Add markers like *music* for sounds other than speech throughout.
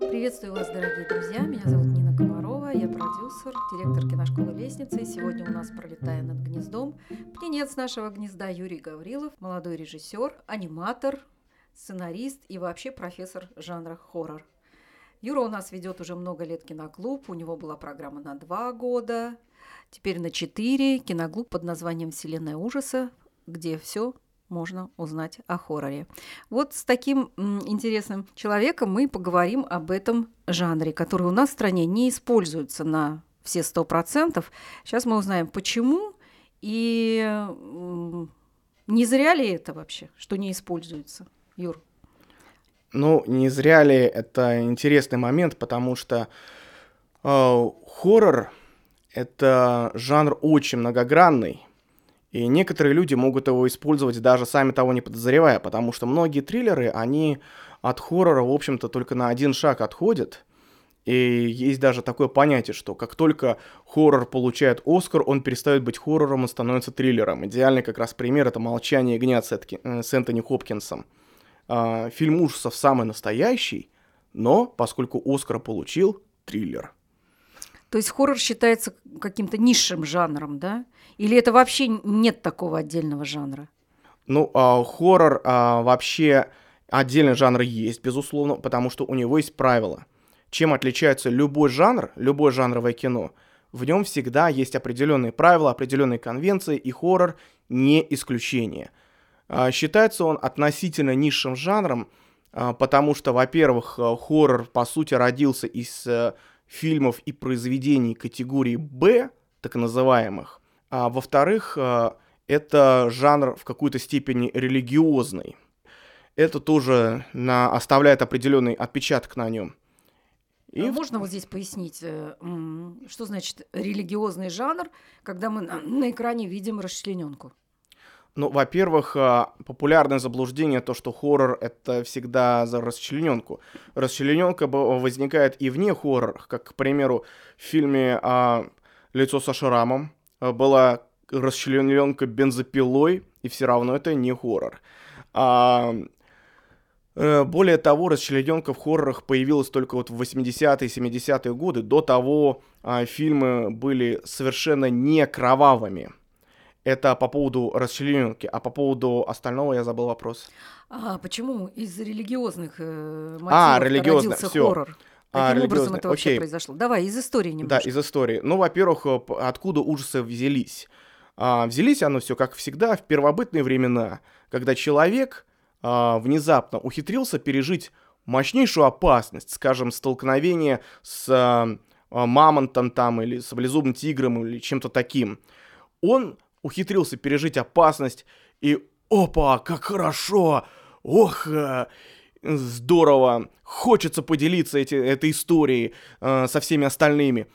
Приветствую вас, дорогие друзья. Меня зовут Нина Комарова, я продюсер, директор киношколы «Лестница». И сегодня у нас, пролетая над гнездом, птенец нашего гнезда Юрий Гаврилов, молодой режиссер, аниматор, сценарист и вообще профессор жанра хоррор. Юра у нас ведет уже много лет киноклуб, у него была программа на два года, теперь на четыре, киноклуб под названием «Вселенная ужаса», где все можно узнать о хорроре. Вот с таким интересным человеком мы поговорим об этом жанре, который у нас в стране не используется на все сто процентов. Сейчас мы узнаем, почему и не зря ли это вообще, что не используется, Юр? Ну, не зря ли это интересный момент, потому что э, хоррор это жанр очень многогранный, и некоторые люди могут его использовать даже сами того не подозревая, потому что многие триллеры, они от хоррора, в общем-то, только на один шаг отходят. И есть даже такое понятие, что как только хоррор получает Оскар, он перестает быть хоррором и становится триллером. Идеальный как раз пример — это «Молчание ягнят» э, с Энтони Хопкинсом. А, фильм ужасов самый настоящий, но поскольку Оскар получил, триллер. То есть хоррор считается каким-то низшим жанром, да? Или это вообще нет такого отдельного жанра? Ну, а, хоррор а, вообще отдельный жанр есть, безусловно, потому что у него есть правила. Чем отличается любой жанр, любое жанровое кино, в нем всегда есть определенные правила, определенные конвенции, и хоррор не исключение. А, считается он относительно низшим жанром, а, потому что, во-первых, а, хоррор, по сути, родился из а, фильмов и произведений категории «Б», так называемых, а во-вторых, э, это жанр в какой-то степени религиозный. Это тоже на, оставляет определенный отпечаток на нем. И... А можно вот здесь пояснить, э, что значит религиозный жанр, когда мы на, на экране видим расчлененку? Ну, во-первых, э, популярное заблуждение то, что хоррор это всегда за расчлененку. Расчлененка возникает и вне хоррора, как, к примеру, в фильме а, «Лицо со шрамом», Э, была расчлененка бензопилой, и все равно это не хоррор. А, э, более того, расчлененка в хоррорах появилась только вот в 80-е, 70-е годы. До того а, фильмы были совершенно не кровавыми. Это по поводу расчлененки. А по поводу остального я забыл вопрос. А почему из религиозных э, мотивов а, родился все. хоррор? А, Каким а, образом это вообще Окей. произошло? Давай, из истории немножко. Да, из истории. Ну, во-первых, э, откуда ужасы взялись? А, взялись оно все, как всегда, в первобытные времена, когда человек а, внезапно ухитрился пережить мощнейшую опасность, скажем, столкновение с а, мамонтом там или саблезубым тигром или чем-то таким. Он ухитрился пережить опасность и опа, как хорошо, ох, э, здорово, хочется поделиться эти, этой историей э, со всеми остальными.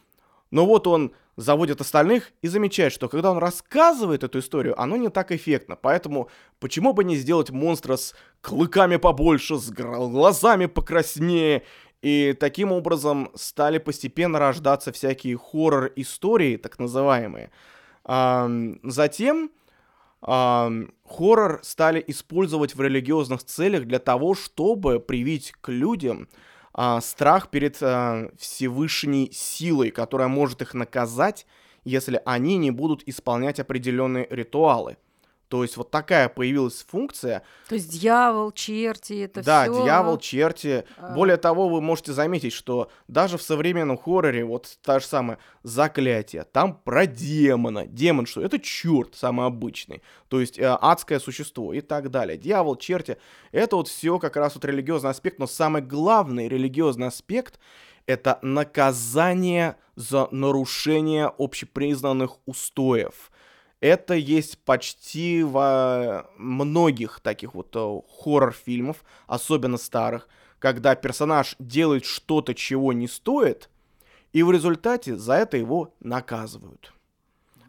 Но вот он заводит остальных и замечает, что когда он рассказывает эту историю, оно не так эффектно. Поэтому почему бы не сделать монстра с клыками побольше, с глазами покраснее. И таким образом стали постепенно рождаться всякие хоррор-истории, так называемые. Затем хоррор стали использовать в религиозных целях для того, чтобы привить к людям а, страх перед а, Всевышней силой, которая может их наказать, если они не будут исполнять определенные ритуалы. То есть вот такая появилась функция. То есть дьявол, черти, это да, все. Да, дьявол, черти. А... Более того, вы можете заметить, что даже в современном хорроре вот та же самая заклятие, там про демона. Демон что? Это черт самый обычный. То есть э, адское существо и так далее. Дьявол, черти. Это вот все как раз вот религиозный аспект, но самый главный религиозный аспект это наказание за нарушение общепризнанных устоев это есть почти во многих таких вот э, хоррор-фильмов, особенно старых, когда персонаж делает что-то, чего не стоит, и в результате за это его наказывают.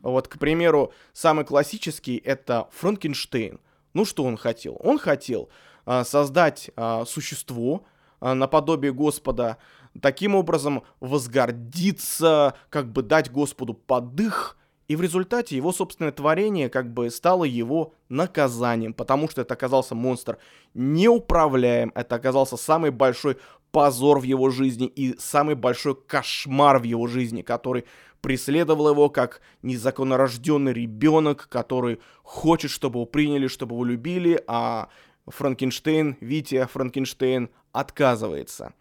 Вот, к примеру, самый классический это Франкенштейн. Ну что он хотел? Он хотел а, создать а, существо а, наподобие Господа, таким образом возгордиться, как бы дать Господу подых И в результате его собственное творение как бы стало его наказанием, потому что это оказался монстр неуправляем, это оказался самый большой позор в его жизни и самый большой кошмар в его жизни, который преследовал его как незаконнорожденный ребенок, который хочет, чтобы его приняли, чтобы его любили, а Франкенштейн, Витя Франкенштейн отказывается.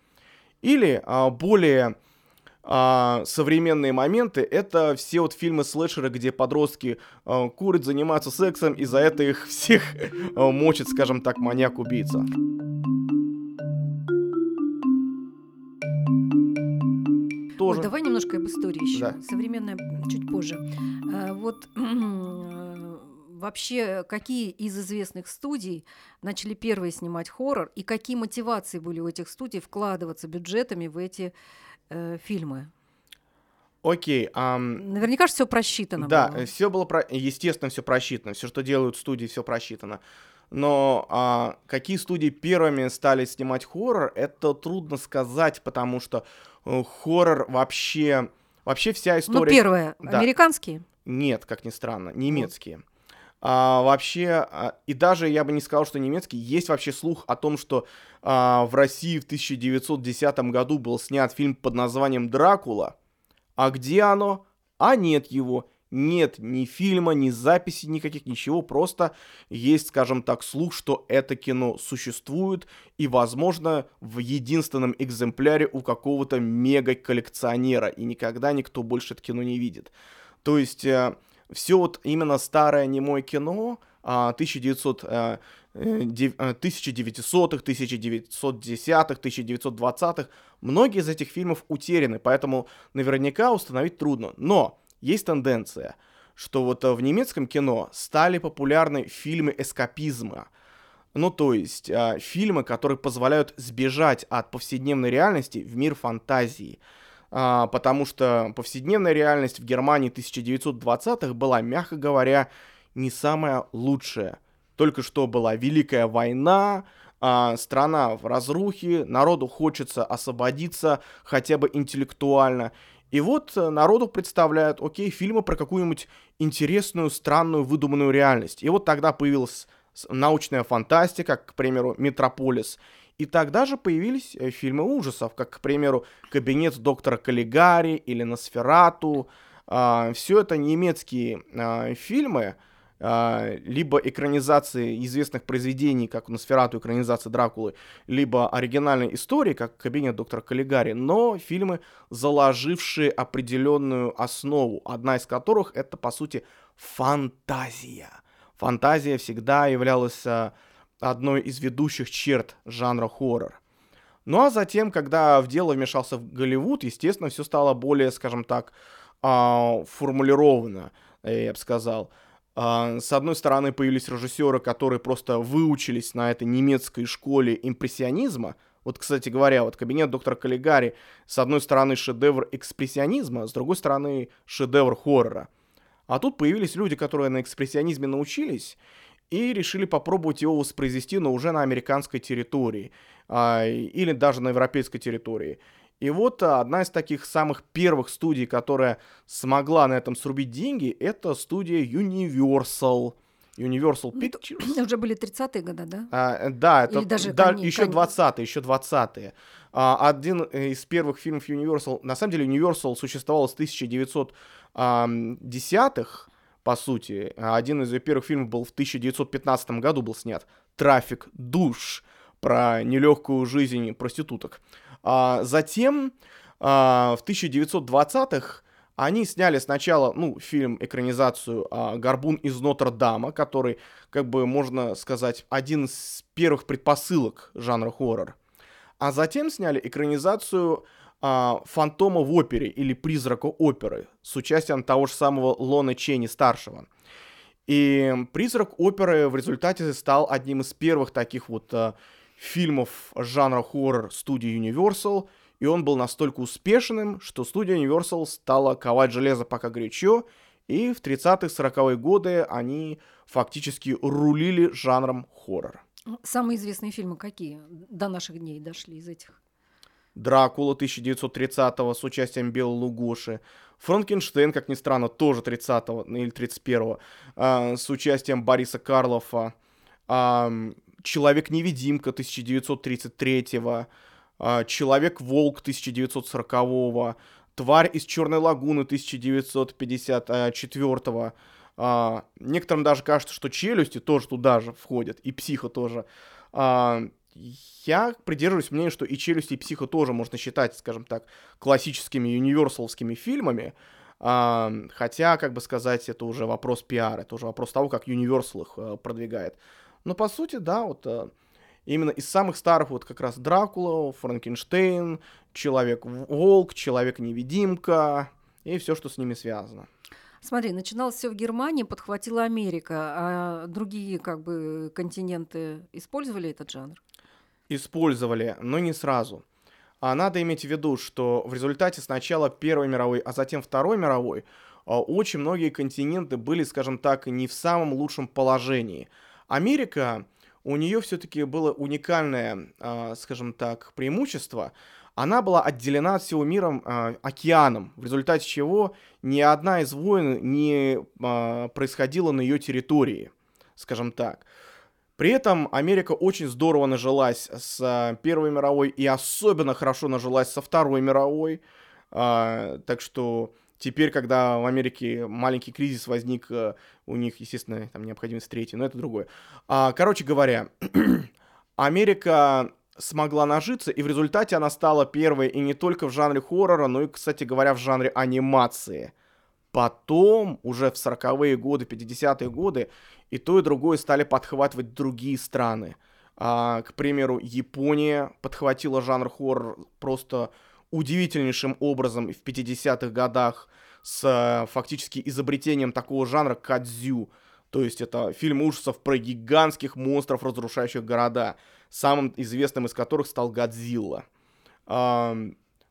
Или а, более а, современные моменты это все вот фильмы слэшеры, где подростки а, курят, занимаются сексом, и за это их всех *laughs* а, мочит, скажем так, маньяк-убийца. Тоже. Вот, давай немножко об истории еще. Да. Современная чуть позже. А, вот *clears throat* вообще, какие из известных студий начали первые снимать хоррор, и какие мотивации были у этих студий вкладываться бюджетами в эти э, фильмы? Окей. Um, Наверняка же все просчитано. Да, было. все было, про... естественно, все просчитано. Все, что делают студии, все просчитано. Но а, какие студии первыми стали снимать хоррор, это трудно сказать, потому что э, хоррор вообще, вообще вся история. Ну первое, да. американские? Нет, как ни странно, немецкие. А, вообще, а, и даже я бы не сказал, что немецкий, есть вообще слух о том, что а, в России в 1910 году был снят фильм под названием «Дракула». А где оно? А нет его. Нет ни фильма, ни записи никаких, ничего. Просто есть, скажем так, слух, что это кино существует и, возможно, в единственном экземпляре у какого-то мега-коллекционера. И никогда никто больше это кино не видит. То есть э, все вот именно старое немое кино 1900, 1900-х, 1910-х, 1920-х, многие из этих фильмов утеряны, поэтому наверняка установить трудно. Но есть тенденция, что вот э, в немецком кино стали популярны фильмы эскапизма. Ну, то есть э, фильмы, которые позволяют сбежать от повседневной реальности в мир фантазии потому что повседневная реальность в Германии 1920-х была, мягко говоря, не самая лучшая. Только что была Великая война, а, страна в разрухе, народу хочется освободиться хотя бы интеллектуально. И вот э, народу представляют, окей, фильмы про какую-нибудь интересную, странную, выдуманную реальность. И вот тогда появилась научная фантастика, к примеру, «Метрополис», и тогда же появились э, фильмы ужасов, как, к примеру, «Кабинет доктора Каллигари» или «Носферату». А, все это немецкие а, фильмы, а, либо экранизации известных произведений, как «Носферату», экранизация Дракулы, либо оригинальной истории, как «Кабинет доктора Каллигари», но фильмы, заложившие определенную основу, одна из которых это, по сути, фантазия. Фантазия всегда являлась одной из ведущих черт жанра хоррор. Ну а затем, когда в дело вмешался в Голливуд, естественно, все стало более, скажем так, э, формулировано, я бы сказал. Э, с одной стороны, появились режиссеры, которые просто выучились на этой немецкой школе импрессионизма. Вот, кстати говоря, вот кабинет доктора Каллигари, с одной стороны, шедевр экспрессионизма, с другой стороны, шедевр хоррора. А тут появились люди, которые на экспрессионизме научились, и решили попробовать его воспроизвести, но уже на американской территории а, или даже на европейской территории. И вот а, одна из таких самых первых студий, которая смогла на этом срубить деньги, это студия Universal. Universal ну, Pictures. Это уже были 30-е годы, да? А, да, это Или даже да, конец, еще 20-е, еще 20-е. А, один из первых фильмов Universal, на самом деле Universal существовал с 1910-х, по сути. Один из ее первых фильмов был в 1915 году был снят. «Трафик душ» про нелегкую жизнь проституток. А затем а, в 1920-х они сняли сначала, ну, фильм, экранизацию а, «Горбун из Нотр-Дама», который, как бы, можно сказать, один из первых предпосылок жанра хоррор. А затем сняли экранизацию а, фантома в опере или призрака оперы с участием того же самого Лона Ченни старшего. И призрак оперы в результате стал одним из первых таких вот а, фильмов жанра хоррор студии Universal, и он был настолько успешным, что студия Universal стала ковать железо пока горячо, и в 30-40-е годы они фактически рулили жанром хоррор. Самые известные фильмы какие до наших дней дошли из этих? Дракула 1930 с участием Белого Лугоши, Франкенштейн, как ни странно, тоже 30-го или 31-го, э, с участием Бориса Карлова, э, Человек-невидимка 1933-го, э, Человек-волк 1940-го, Тварь из Черной лагуны 1954-го. А, некоторым даже кажется, что челюсти тоже туда же входят, и психо тоже. А, я придерживаюсь мнения, что и челюсти, и психо тоже можно считать, скажем так, классическими юниверсалскими фильмами. Хотя, как бы сказать, это уже вопрос пиара, это уже вопрос того, как Universal их а, продвигает. Но по сути, да, вот а, именно из самых старых вот как раз Дракула, Франкенштейн, Человек-волк, Человек-невидимка и все, что с ними связано. Смотри, начиналось все в Германии, подхватила Америка, а другие как бы континенты использовали этот жанр? Использовали, но не сразу. А надо иметь в виду, что в результате сначала Первой мировой, а затем Второй мировой а, очень многие континенты были, скажем так, не в самом лучшем положении. Америка, у нее все-таки было уникальное, а, скажем так, преимущество – она была отделена от всего мира э, океаном, в результате чего ни одна из войн не происходила на ее территории, скажем так. При этом Америка очень здорово нажилась с Первой мировой и особенно хорошо нажилась со Второй мировой. Э, так что теперь, когда в Америке маленький кризис возник, э, у них, естественно, там необходимость третьей, но это другое. А, короче говоря, *clears throat* Америка смогла нажиться, и в результате она стала первой и не только в жанре хоррора, но и, кстати говоря, в жанре анимации. Потом, уже в 40-е годы, 50-е годы, и то, и другое стали подхватывать другие страны. А, к примеру, Япония подхватила жанр хоррор просто удивительнейшим образом в 50-х годах с фактически изобретением такого жанра кадзю. То есть это фильм ужасов про гигантских монстров, разрушающих города самым известным из которых стал Годзилла.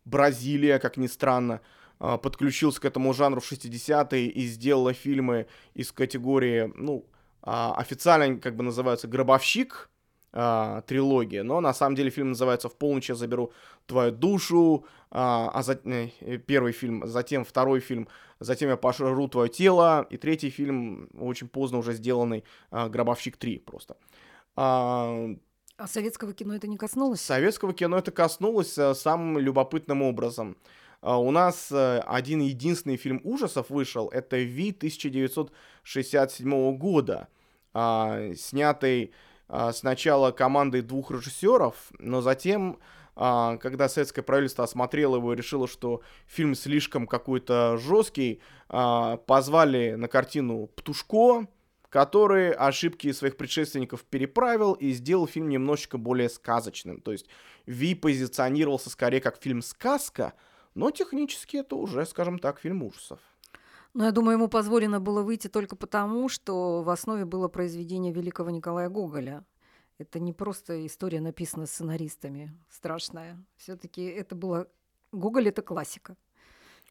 Бразилия, как ни странно, а, подключился к этому жанру в 60-е и сделала фильмы из категории, ну, а, официально они как бы называются «Гробовщик», а, трилогия, но на самом деле фильм называется «В полночь я заберу твою душу», а, а за, э, первый фильм, затем второй фильм, затем я пожру твое тело, и третий фильм, очень поздно уже сделанный, «Гробовщик 3» просто. А, а советского кино это не коснулось? Советского кино это коснулось э, самым любопытным образом. Uh, у нас uh, один единственный фильм ужасов вышел, это Ви 1967 года, uh, снятый сначала командой двух режиссеров, но затем, когда советское правительство осмотрело его и решило, что фильм слишком какой-то жесткий, позвали на картину Птушко, который ошибки своих предшественников переправил и сделал фильм немножечко более сказочным. То есть Ви позиционировался скорее как фильм «сказка», но технически это уже, скажем так, фильм ужасов. Но я думаю, ему позволено было выйти только потому, что в основе было произведение великого Николая Гоголя. Это не просто история, написана сценаристами, страшная. Все-таки это было... Гоголь — это классика.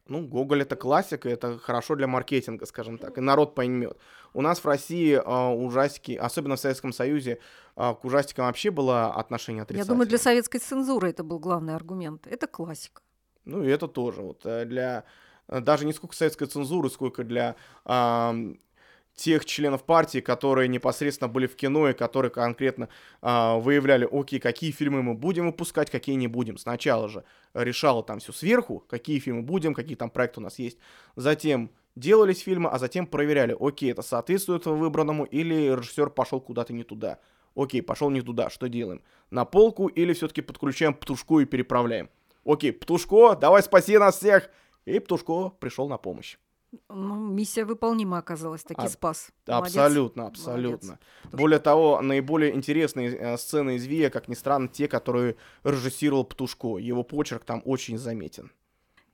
Ну, Гоголь это классика, это хорошо для маркетинга, скажем так, и народ поймет. У нас в России э, ужастики, особенно в Советском Союзе, э, к ужастикам вообще было отношение отрицательное. Я думаю, для советской цензуры это был главный аргумент. Это классика. Ну, и это тоже. Вот э, для э, даже не сколько советской цензуры, сколько для э, тех членов партии, которые непосредственно были в кино и которые конкретно э, выявляли, окей, какие фильмы мы будем выпускать, какие не будем. Сначала же решало там все сверху, какие фильмы будем, какие там проекты у нас есть. Затем делались фильмы, а затем проверяли, окей, это соответствует выбранному или режиссер пошел куда-то не туда. Окей, пошел не туда, что делаем? На полку или все-таки подключаем Птушку и переправляем? Окей, Птушко, давай спаси нас всех! И Птушко пришел на помощь. Ну, миссия выполнима оказалась, таки а, спас. Молодец. Абсолютно, абсолютно. Молодец. Более того, наиболее интересные э, сцены из Вия, как ни странно, те, которые режиссировал Птушко. Его почерк там очень заметен.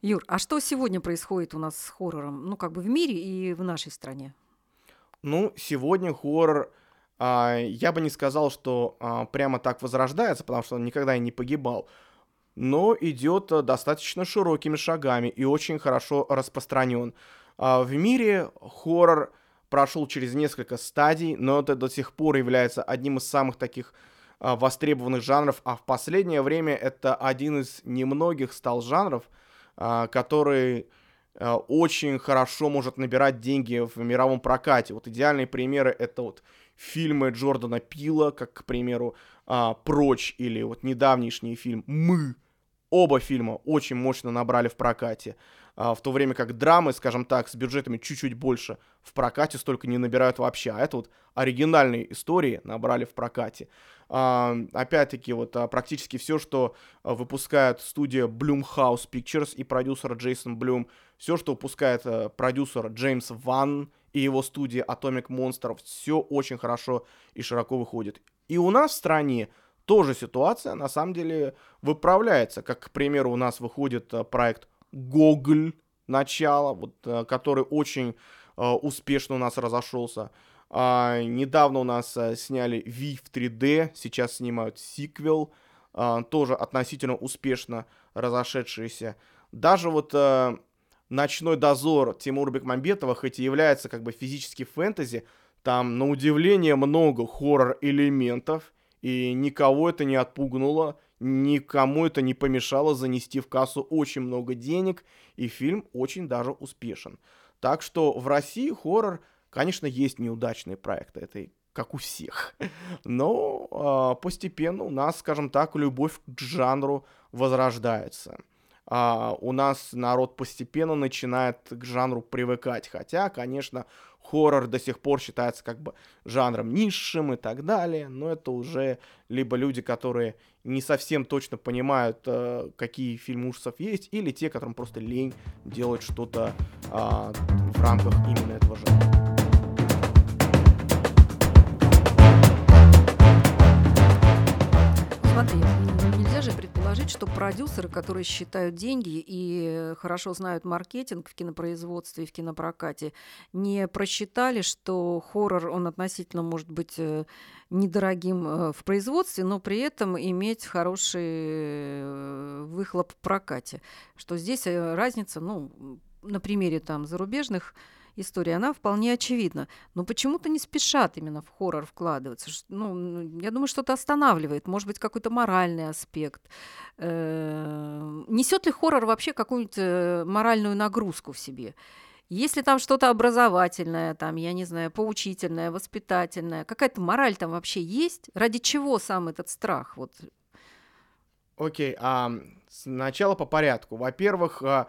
Юр, а что сегодня происходит у нас с хоррором? Ну, как бы в мире и в нашей стране? Ну, сегодня хоррор, а, я бы не сказал, что а, прямо так возрождается, потому что он никогда и не погибал но идет э, достаточно широкими шагами и очень хорошо распространен. А, в мире хоррор прошел через несколько стадий, но это до сих пор является одним из самых таких а, востребованных жанров, а в последнее время это один из немногих стал жанров, а, который очень хорошо может набирать деньги в мировом прокате. Вот идеальные примеры это вот фильмы Джордана Пила, как, к примеру, «Прочь» или вот недавнешний фильм «Мы». Оба фильма очень мощно набрали в прокате. А, в то время как драмы, скажем так, с бюджетами чуть-чуть больше в прокате столько не набирают вообще. А это вот оригинальные истории набрали в прокате. А, опять-таки, вот а, практически все, что выпускает студия Bloomhouse Pictures и продюсер Джейсон Блюм, все, что выпускает продюсер Джеймс Ван и его студия Atomic Monster, все очень хорошо и широко выходит. И у нас в стране тоже ситуация, на самом деле, выправляется. Как, к примеру, у нас выходит проект Гоголь начало, вот, э, который очень э, успешно у нас разошелся. А, недавно у нас а, сняли Ви в 3D, сейчас снимают сиквел, а, тоже относительно успешно разошедшийся. Даже вот а, «Ночной дозор» Тимура Бекмамбетова, хоть и является как бы физически фэнтези, там на удивление много хоррор-элементов, и никого это не отпугнуло, никому это не помешало занести в кассу очень много денег, и фильм очень даже успешен. Так что в России хоррор, конечно, есть неудачные проекты, это как у всех. *laughs* Но э, постепенно у нас, скажем так, любовь к жанру возрождается. А, у нас народ постепенно начинает к жанру привыкать. Хотя, конечно, хоррор до сих пор считается как бы жанром низшим и так далее, но это уже либо люди, которые не совсем точно понимают, э, какие фильмы ужасов есть, или те, которым просто лень делать что-то э, в рамках именно этого жанра. Смотри, предположить, что продюсеры, которые считают деньги и хорошо знают маркетинг в кинопроизводстве и в кинопрокате, не просчитали, что хоррор, он относительно может быть э, недорогим э, в производстве, но при этом иметь хороший э, выхлоп в прокате. Что здесь разница, ну, на примере там зарубежных история, она вполне очевидна. Но почему-то не спешат именно в хоррор вкладываться. Ну, я думаю, что-то останавливает. Может быть, какой-то моральный аспект. Несет ли хоррор вообще какую-нибудь э, моральную нагрузку в себе? Если там что-то образовательное, там, я не знаю, поучительное, воспитательное, какая-то мораль там вообще есть? Ради чего сам этот страх? Вот. Окей, а сначала по порядку. Во-первых, а,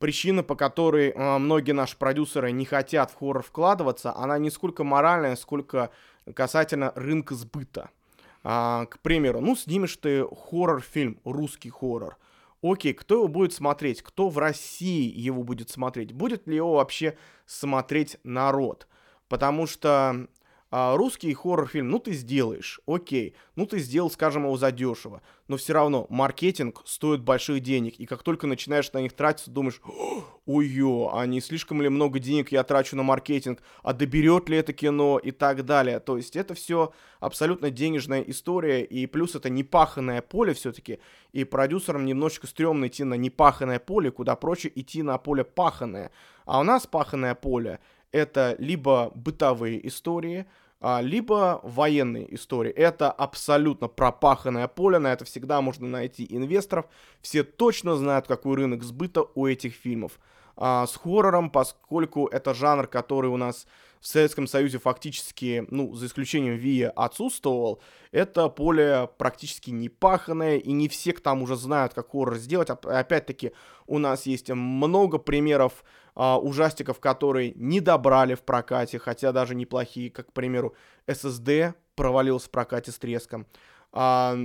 причина, по которой э, многие наши продюсеры не хотят в хоррор вкладываться, она не сколько моральная, сколько касательно рынка сбыта. А, к примеру, ну, снимешь ты хоррор-фильм, русский хоррор. Окей, кто его будет смотреть? Кто в России его будет смотреть? Будет ли его вообще смотреть народ? Потому что а, русский хоррор-фильм, ну ты сделаешь, окей, ну ты сделал, скажем, его задешево, но все равно маркетинг стоит больших денег, и как только начинаешь на них тратиться, думаешь, ой-ё, а не слишком ли много денег я трачу на маркетинг, а доберет ли это кино? И так далее. То есть это все абсолютно денежная история, и плюс это непаханное поле все-таки, и продюсерам немножечко стрёмно идти на непаханное поле, куда проще идти на поле паханное. А у нас паханное поле это либо бытовые истории, а, либо военные истории. Это абсолютно пропаханное поле, на это всегда можно найти инвесторов. Все точно знают, какой рынок сбыта у этих фильмов. А, с хоррором, поскольку это жанр, который у нас в Советском Союзе фактически, ну, за исключением Вия, отсутствовал, это поле практически не паханное, и не все к тому уже знают, как хоррор сделать. Опять-таки, у нас есть много примеров а, ужастиков, которые не добрали в прокате, хотя даже неплохие, как, к примеру, SSD провалился в прокате с треском. А,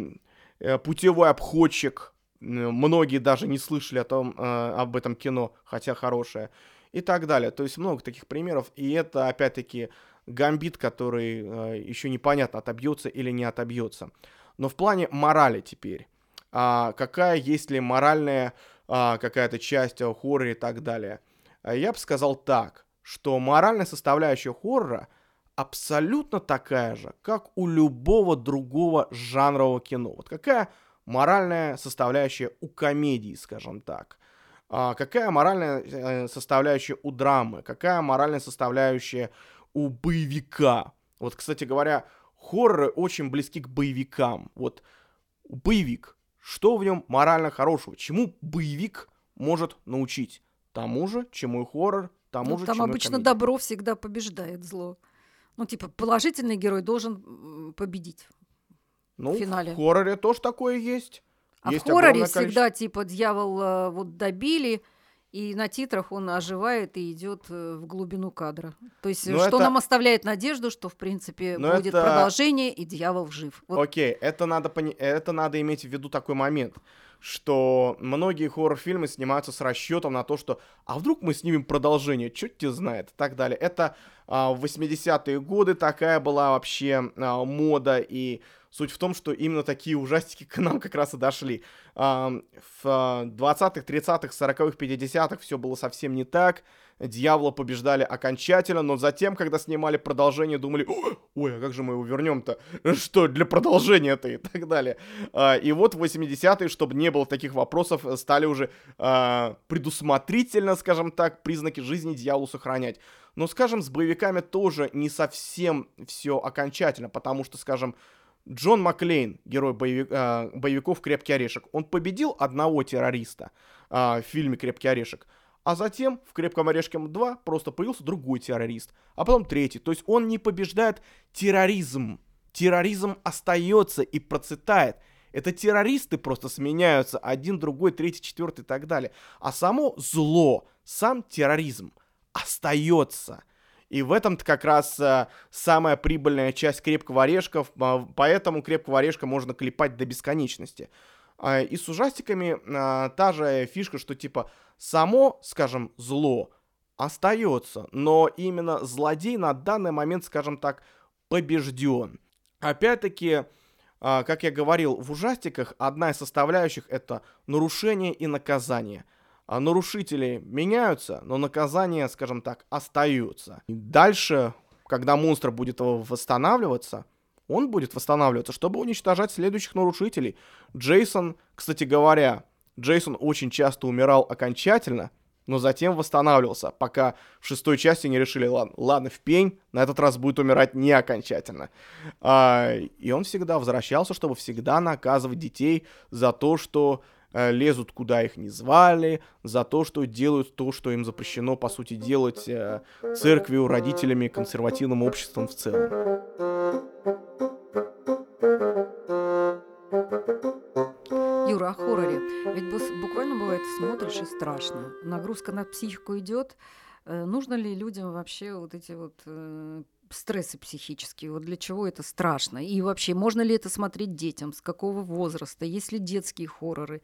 э, путевой обходчик, многие даже не слышали о том, а, об этом кино, хотя хорошее и так далее. То есть много таких примеров, и это, опять-таки, гамбит, который э, еще непонятно, отобьется или не отобьется. Но в плане морали теперь. А, какая есть ли моральная а, какая-то часть о хорроре и так далее. А я бы сказал так, что моральная составляющая хоррора абсолютно такая же, как у любого другого жанрового кино. Вот какая моральная составляющая у комедии, скажем так. А, какая моральная э, составляющая у драмы, какая моральная составляющая у боевика. Вот, кстати говоря, хорроры очень близки к боевикам. Вот боевик, что в нем морально хорошего? Чему боевик может научить? Тому же, чему и хоррор, тому Ну, же, там чему обычно комедия. добро всегда побеждает зло. Ну, типа, положительный герой должен победить. Ну, в финале. в хорроре тоже такое есть. А Есть в хорроре огромное всегда, типа, дьявол э, вот добили, и на титрах он оживает и идет э, в глубину кадра. То есть, э, Ну, что это- нам оставляет надежду, что, в принципе, Но будет это- продолжение, и дьявол жив. Вот Окей, это надо, пони- это надо иметь в виду такой момент, что многие хоррор-фильмы снимаются с расчетом на то, что а вдруг мы снимем продолжение, чуть тебя знает и так далее. Это а, в 80-е годы такая была вообще а, мода, и суть в том, что именно такие ужастики к нам как раз и дошли. В а, 20-х, 30-х, 40-х, 50-х все было совсем не так. Дьявола побеждали окончательно, но затем, когда снимали продолжение, думали, «О, ой, а как же мы его вернем-то? Что для продолжения-то и так далее. А, И вот в 80-е, чтобы не было таких вопросов, стали уже а, предусмотрительно, скажем так, признаки жизни дьяволу сохранять. Но, скажем, с боевиками тоже не совсем все окончательно, потому что, скажем, Джон Маклейн, герой боевик- а, боевиков «Крепкий орешек», он победил одного террориста а, в фильме «Крепкий орешек», а затем в «Крепком орешке 2» просто появился другой террорист, а потом третий. То есть он не побеждает терроризм. Терроризм остается и процветает. Это террористы просто сменяются, один, другой, третий, четвертый и так далее. А само зло, сам терроризм остается. И в этом-то как раз а, самая прибыльная часть крепкого орешка, а, поэтому крепкого орешка можно клепать до бесконечности. А, и с ужастиками а, та же фишка, что типа само, скажем, зло остается, но именно злодей на данный момент, скажем так, побежден. Опять-таки, как я говорил, в ужастиках одна из составляющих это нарушение и наказание. А нарушители меняются, но наказания, скажем так, остаются. И дальше, когда монстр будет восстанавливаться, он будет восстанавливаться, чтобы уничтожать следующих нарушителей. Джейсон, кстати говоря, Джейсон очень часто умирал окончательно, но затем восстанавливался, пока в шестой части не решили, ладно, ладно, в пень, на этот раз будет умирать не окончательно. А, и он всегда возвращался, чтобы всегда наказывать детей за то, что лезут куда их не звали, за то, что делают то, что им запрещено, по сути, делать э, церковью, родителями, консервативным обществом в целом. Юра, о хорроре. Ведь буквально бывает, смотришь и страшно. Нагрузка на психику идет. Э, Нужно ли людям вообще вот эти вот э, стрессы психические? Вот для чего это страшно? И вообще, можно ли это смотреть детям? С какого возраста? Есть ли детские хорроры?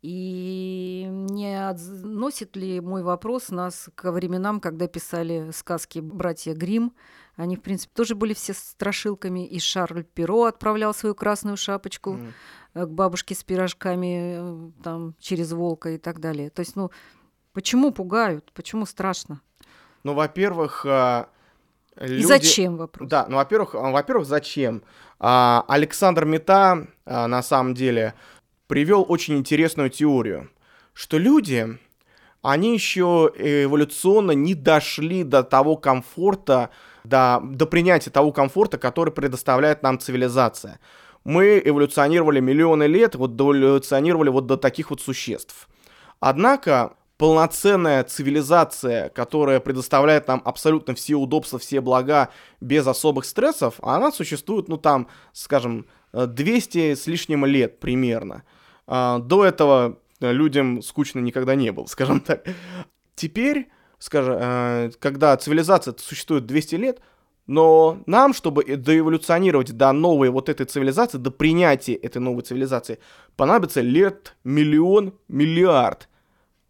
И не относит ли мой вопрос нас к временам, когда писали сказки братья Грим? Они, в принципе, тоже были все страшилками. И Шарль Перо отправлял свою красную шапочку э, к бабушке с пирожками э, там через волка и так далее. То есть, ну, почему пугают? Почему страшно? Ну, во-первых, а, И люди... зачем вопрос? Да, ну, во-первых, а, во-первых, зачем? А, Александр Мета, а, на самом деле, привел очень интересную теорию, что люди, они еще эволюционно не дошли до того комфорта, до, до принятия того комфорта, который предоставляет нам цивилизация. Мы эволюционировали миллионы лет, вот эволюционировали вот до таких вот существ. Однако полноценная цивилизация, которая предоставляет нам абсолютно все удобства, все блага без особых стрессов, она существует, ну там, скажем, э, 200 с лишним лет примерно. А, До этого э, людям скучно никогда не было, *laughs* скажем так. Теперь, скажем, э, когда цивилизация существует 200 лет, но нам, чтобы э- доэволюционировать до новой вот этой цивилизации, до принятия этой новой цивилизации, понадобится лет миллион, миллиард.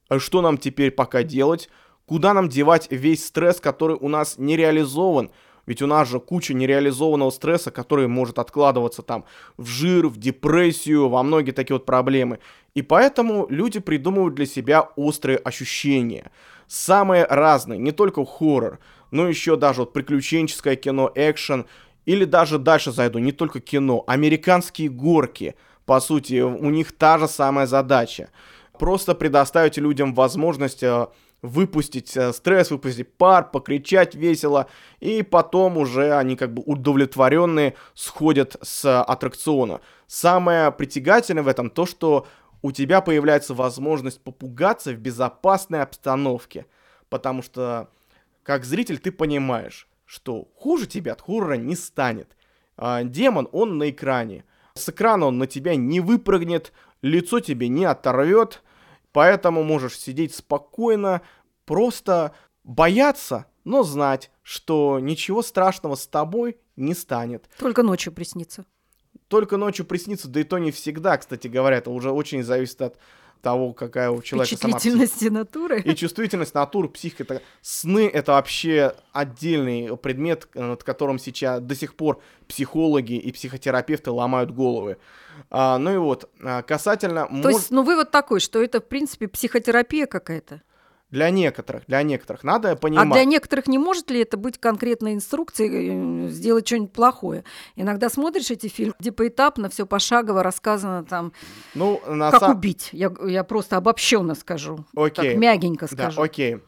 А что нам теперь пока делать? Куда нам девать весь стресс, который у нас не реализован? Ведь у нас же куча нереализованного стресса, который может откладываться там в жир, в депрессию, во многие такие вот проблемы. И поэтому люди придумывают для себя острые ощущения. Самые разные, не только хоррор, но еще даже вот приключенческое кино, экшен, или даже дальше зайду, не только кино, американские горки. По сути, у них та же самая задача. Просто предоставить людям возможность э, выпустить э, стресс, выпустить пар, покричать весело, и потом уже они как бы удовлетворенные сходят с аттракциона. Самое притягательное в этом то, что у тебя появляется возможность попугаться в безопасной обстановке, потому что как зритель ты понимаешь, что хуже тебя от хоррора не станет. А, демон, он на экране. С экрана он на тебя не выпрыгнет, лицо тебе не оторвет, Поэтому можешь сидеть спокойно, просто бояться, но знать, что ничего страшного с тобой не станет. Только ночью приснится. Только ночью приснится, да и то не всегда, кстати говоря, это уже очень зависит от того, какая у человека сама психика. натуры. И чувствительность натуры, психика. Сны — это вообще отдельный предмет, над которым сейчас до сих пор психологи и психотерапевты ломают головы. А, ну и вот, а, касательно... То мож... есть, ну вывод такой, что это, в принципе, психотерапия какая-то? Для некоторых, для некоторых. Надо понимать. А для некоторых не может ли это быть конкретной инструкцией э, сделать что-нибудь плохое? Иногда смотришь эти фильмы, где поэтапно, все пошагово рассказано там, ну, на как сам... убить. Я, я просто обобщенно скажу. Окей. Так мягенько скажу. Да, окей.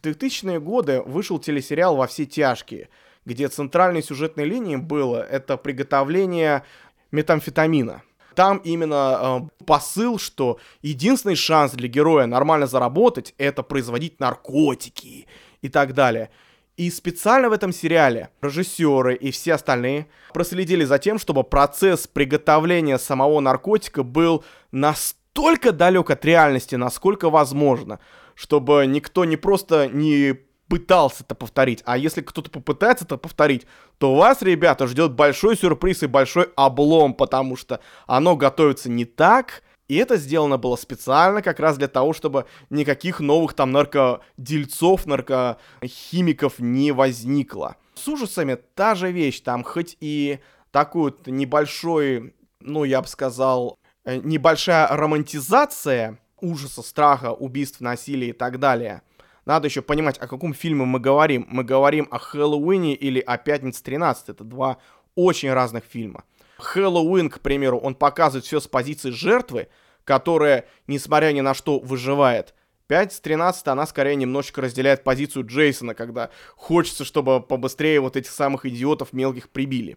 В 2000-е годы вышел телесериал «Во все тяжкие», где центральной сюжетной линией было это приготовление метамфетамина. Там именно э, посыл, что единственный шанс для героя нормально заработать это производить наркотики и так далее. И специально в этом сериале режиссеры и все остальные проследили за тем, чтобы процесс приготовления самого наркотика был настолько далек от реальности, насколько возможно, чтобы никто не просто не пытался это повторить. А если кто-то попытается это повторить, то вас, ребята, ждет большой сюрприз и большой облом, потому что оно готовится не так, и это сделано было специально как раз для того, чтобы никаких новых там наркодельцов, наркохимиков не возникло. С ужасами та же вещь, там хоть и такой вот небольшой, ну я бы сказал, э, небольшая романтизация ужаса, страха, убийств, насилия и так далее – надо еще понимать, о каком фильме мы говорим. Мы говорим о Хэллоуине или о Пятнице 13. Это два очень разных фильма. Хэллоуин, к примеру, он показывает все с позиции жертвы, которая, несмотря ни на что, выживает. 5 с 13 она скорее немножечко разделяет позицию Джейсона, когда хочется, чтобы побыстрее вот этих самых идиотов мелких прибили.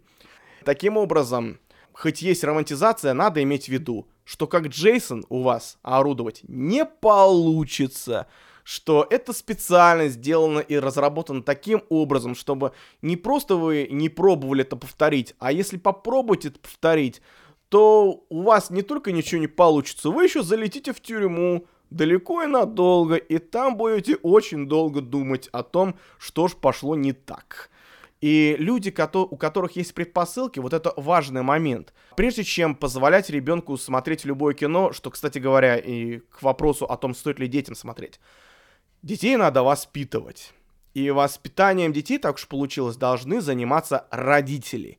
Таким образом, хоть есть романтизация, надо иметь в виду, что как Джейсон у вас орудовать не получится что это специально сделано и разработано таким образом, чтобы не просто вы не пробовали это повторить, а если попробуете это повторить, то у вас не только ничего не получится, вы еще залетите в тюрьму далеко и надолго, и там будете очень долго думать о том, что ж пошло не так. И люди, у которых есть предпосылки, вот это важный момент. Прежде чем позволять ребенку смотреть любое кино, что, кстати говоря, и к вопросу о том, стоит ли детям смотреть, Детей надо воспитывать. И воспитанием детей, так уж получилось, должны заниматься родители.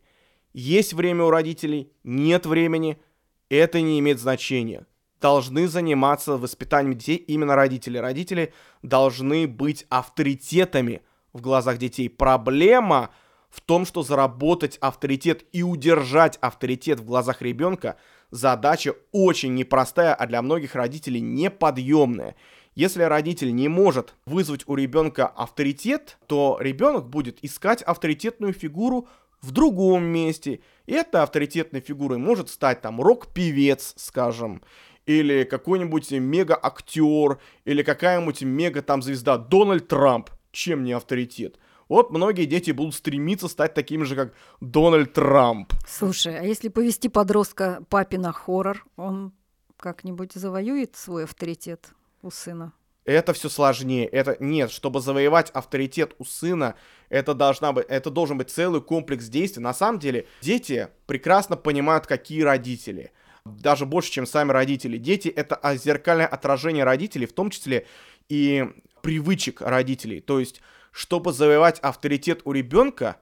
Есть время у родителей, нет времени, это не имеет значения. Должны заниматься воспитанием детей именно родители. Родители должны быть авторитетами в глазах детей. Проблема в том, что заработать авторитет и удержать авторитет в глазах ребенка задача очень непростая, а для многих родителей неподъемная. Если родитель не может вызвать у ребенка авторитет, то ребенок будет искать авторитетную фигуру в другом месте. И этой авторитетной фигурой может стать там рок-певец, скажем, или какой-нибудь мега-актер, или какая-нибудь мега там звезда Дональд Трамп. Чем не авторитет? Вот многие дети будут стремиться стать такими же, как Дональд Трамп. Слушай, а если повести подростка папе на хоррор, он как-нибудь завоюет свой авторитет? У сына? Это все сложнее. Это нет, чтобы завоевать авторитет у сына, это должна быть, это должен быть целый комплекс действий. На самом деле, дети прекрасно понимают, какие родители. Даже больше, чем сами родители. Дети это зеркальное отражение родителей, в том числе и привычек родителей. То есть, чтобы завоевать авторитет у ребенка,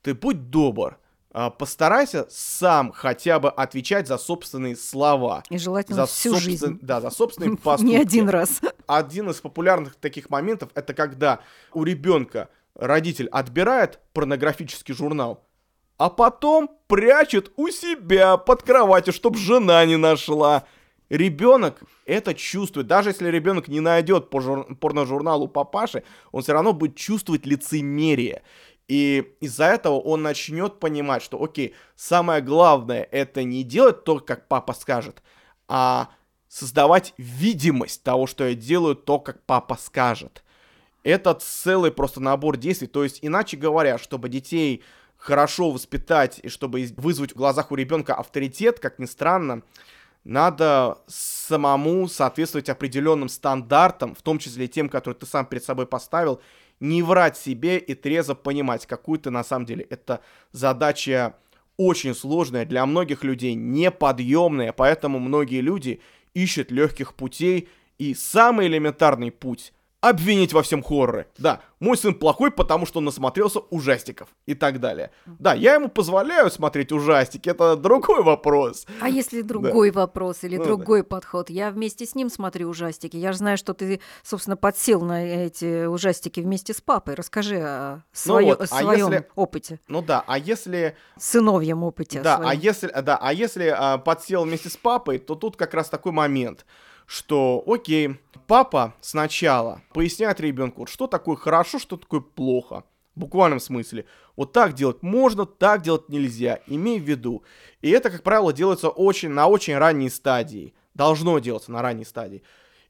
ты будь добр, постарайся сам хотя бы отвечать за собственные слова. И желательно за всю собствен... жизнь. Да, за собственные *laughs* поступки. Не один раз. Один из популярных таких моментов это когда у ребенка родитель отбирает порнографический журнал, а потом прячет у себя под кроватью, чтобы жена не нашла. ребенок это чувствует. Даже если ребенок не найдет по жур... порножурналу папаши, он все равно будет чувствовать лицемерие. И из-за этого он начнет понимать, что, окей, самое главное это не делать то, как папа скажет, а создавать видимость того, что я делаю то, как папа скажет. Это целый просто набор действий. То есть, иначе говоря, чтобы детей хорошо воспитать и чтобы вызвать в глазах у ребенка авторитет, как ни странно, надо самому соответствовать определенным стандартам, в том числе тем, которые ты сам перед собой поставил, не врать себе и трезво понимать, какую ты на самом деле. Это задача очень сложная, для многих людей неподъемная, поэтому многие люди ищут легких путей, и самый элементарный путь обвинить во всем хорроры. Да, мой сын плохой, потому что он насмотрелся ужастиков и так далее. Да, я ему позволяю смотреть ужастики, это другой вопрос. А если другой да. вопрос или ну, другой да. подход? Я вместе с ним смотрю ужастики. Я же знаю, что ты, собственно, подсел на эти ужастики вместе с папой. Расскажи о, свое, ну вот, о своем а если... опыте. Ну да, а если... Сыновьем опыте. Да, а если, да, а если а, подсел вместе с папой, то тут как раз такой момент – что, окей, папа сначала поясняет ребенку, что такое хорошо, что такое плохо. В буквальном смысле. Вот так делать можно, так делать нельзя. Имей в виду. И это, как правило, делается очень, на очень ранней стадии. Должно делаться на ранней стадии.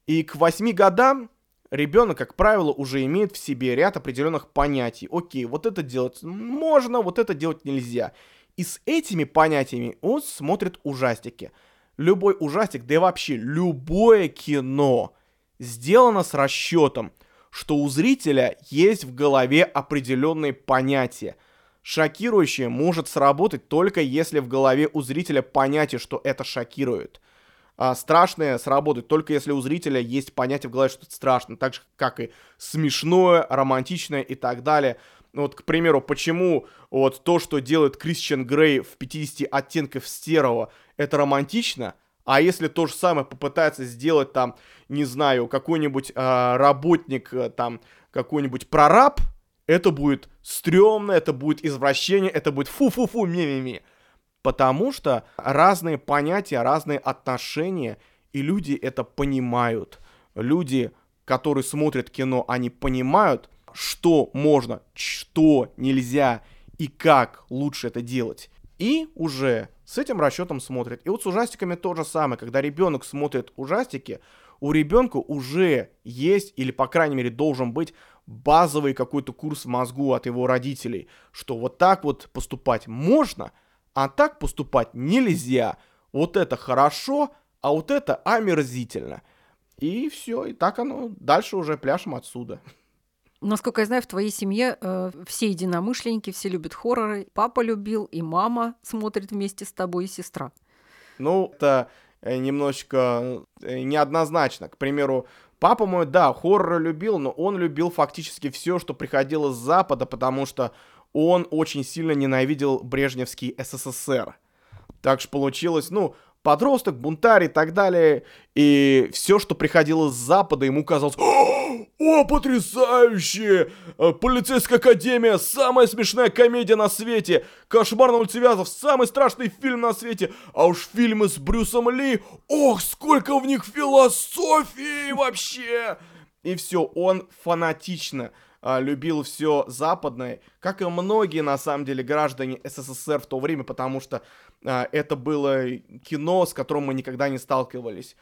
И к 8 годам ребенок, как правило, уже имеет в себе ряд определенных понятий. Окей, вот это делать можно, вот это делать нельзя. И с этими понятиями он смотрит ужастики любой ужастик, да и вообще любое кино сделано с расчетом, что у зрителя есть в голове определенные понятия. Шокирующее может сработать только если в голове у зрителя понятие, что это шокирует. А страшное сработает только если у зрителя есть понятие в голове, что это страшно. Так же, как и смешное, романтичное и так далее. Ну вот, к примеру, почему вот то, что делает Кристиан Грей в 50 оттенков серого, это романтично, а если то же самое попытается сделать там, не знаю, какой-нибудь э, работник, э, там, какой-нибудь прораб, это будет стрёмно, это будет извращение, это будет фу-фу-фу, ми-ми-ми. Потому что разные понятия, разные отношения, и люди это понимают. Люди, которые смотрят кино, они понимают, что можно, что нельзя и как лучше это делать. И уже с этим расчетом смотрят. И вот с ужастиками то же самое. Когда ребенок смотрит ужастики, у ребенка уже есть, или по крайней мере должен быть, базовый какой-то курс в мозгу от его родителей, что вот так вот поступать можно, а так поступать нельзя. Вот это хорошо, а вот это омерзительно. И все, и так оно дальше уже пляшем отсюда. Насколько я знаю, в твоей семье э, все единомышленники, все любят хорроры. Папа любил, и мама смотрит вместе с тобой, и сестра. Ну, это э, немножечко э, неоднозначно. К примеру, папа мой, да, хорроры любил, но он любил фактически все, что приходило с Запада, потому что он очень сильно ненавидел Брежневский СССР. Так что получилось, ну, подросток, бунтарь и так далее. И все, что приходило с Запада, ему казалось... О, потрясающе! Э, Полицейская академия, самая смешная комедия на свете. Кошмар на улице Вязов, самый страшный фильм на свете. А уж фильмы с Брюсом Ли, ох, сколько в них философии вообще! И все, он фанатично а, любил все западное, как и многие, на самом деле, граждане СССР в то время, потому что это было кино, с которым мы никогда не сталкивались.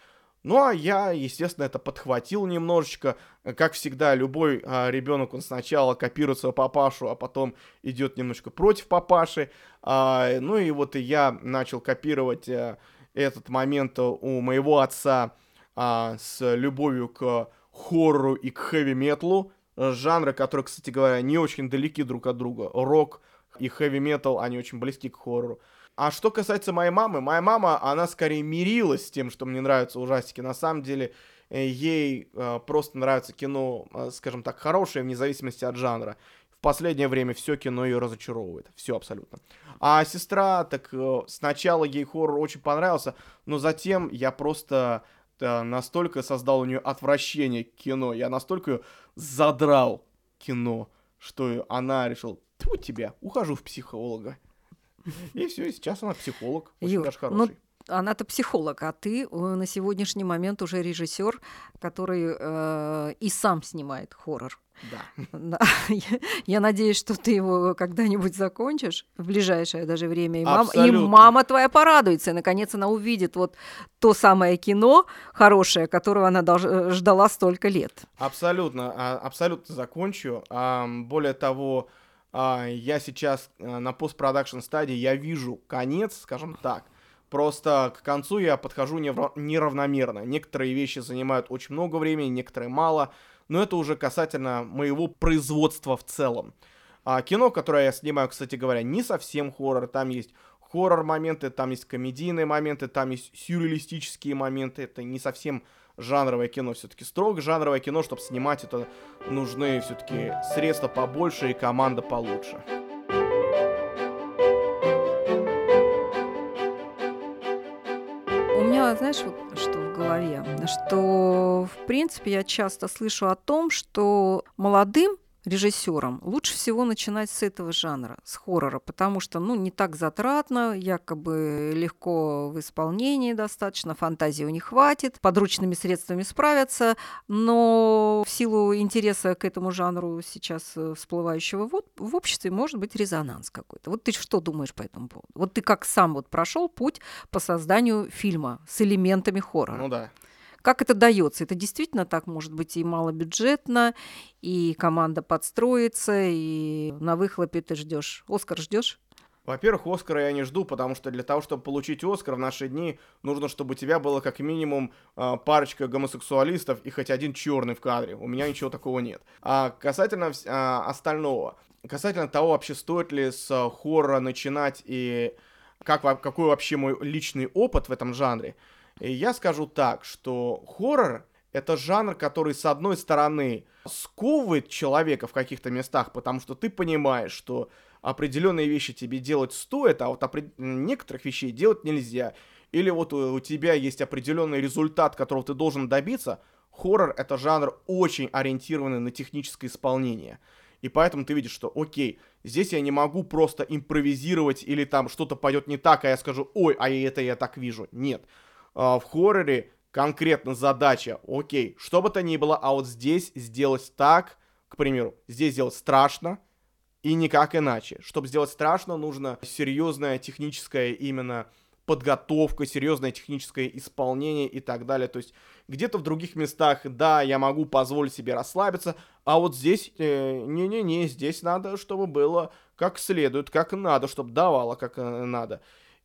Ну а я, естественно, это подхватил немножечко. Как всегда, любой а, ребенок, он сначала копирует своего папашу, а потом идет немножко против папаши. А, ну и вот и я начал копировать а, этот момент у моего отца а, с любовью к хоррору и к хэви-металу. Жанры, которые, кстати говоря, не очень далеки друг от друга. Рок и хэви-метал, они очень близки к хоррору. А что касается моей мамы, моя мама, она скорее мирилась с тем, что мне нравятся ужастики. На самом деле, э, ей э, просто нравится кино, э, скажем так, хорошее, вне зависимости от жанра. В последнее время все кино ее разочаровывает. Все абсолютно. А сестра, так э, сначала ей хоррор очень понравился, но затем я просто э, настолько создал у нее отвращение к кино, я настолько ее задрал кино, что она решила, тьфу тебя, ухожу в психолога. *laughs* И все, сейчас она психолог, очень Юр, даже ну, хороший. она-то психолог, а ты э, на сегодняшний момент уже режиссер, который э, и сам снимает хоррор. Да. *laughs* Я, *laughs* я надеюсь, что ты его когда-нибудь закончишь в ближайшее даже время. И, мам, и мама твоя порадуется. И, наконец, она увидит вот то самое кино хорошее, которого она долж, э, ждала столько лет. Абсолютно. А, абсолютно закончу. Более того, я сейчас э, на постпродакшн стадии, я вижу конец, скажем так. Просто к концу я подхожу неравномерно. Некоторые вещи занимают очень много времени, некоторые мало. Но это уже касательно моего производства в целом. А кино, которое я снимаю, кстати говоря, не совсем хоррор. Там есть хоррор-моменты, там есть комедийные моменты, там есть сюрреалистические моменты. Это не совсем жанровое кино. Все-таки строго жанровое кино, чтобы снимать это, нужны все-таки средства побольше и команда получше. У меня, знаешь, вот что в голове, что, в принципе, я часто слышу о том, что молодым режиссером, лучше всего начинать с этого жанра, с хоррора, потому что, ну, не так затратно, якобы легко в исполнении достаточно, фантазии у них хватит, подручными средствами справятся, но в силу интереса к этому жанру сейчас э, всплывающего в, в обществе может быть резонанс какой-то. Вот ты что думаешь по этому поводу? Вот ты как сам вот прошел путь по созданию фильма с элементами хоррора. Ну да. Как это дается? Это действительно так может быть и малобюджетно, и команда подстроится, и на выхлопе ты ждешь. Оскар ждешь? Во-первых, Оскара я не жду, потому что для того, чтобы получить Оскар в наши дни, нужно, чтобы у тебя было как минимум э, парочка гомосексуалистов и хоть один черный в кадре. У меня ничего такого нет. А касательно э, остального, касательно того, вообще стоит ли с э, хоррора начинать и как, какой вообще мой личный опыт в этом жанре, я скажу так, что хоррор это жанр, который, с одной стороны, сковывает человека в каких-то местах, потому что ты понимаешь, что определенные вещи тебе делать стоит, а вот опри... некоторых вещей делать нельзя. Или вот у, у тебя есть определенный результат, которого ты должен добиться. Хоррор — это жанр очень ориентированный на техническое исполнение. И поэтому ты видишь, что окей, здесь я не могу просто импровизировать или там что-то пойдет не так, а я скажу, ой, а это я так вижу. Нет в хорроре конкретно задача, окей, что бы то ни было, а вот здесь сделать так, к примеру, здесь сделать страшно, и никак иначе. Чтобы сделать страшно, нужно серьезная техническая именно подготовка, серьезное техническое исполнение и так далее. То есть где-то в других местах, да, я могу позволить себе расслабиться, а вот здесь, э, не-не-не, здесь надо, чтобы было как следует, как надо, чтобы давало как э, надо.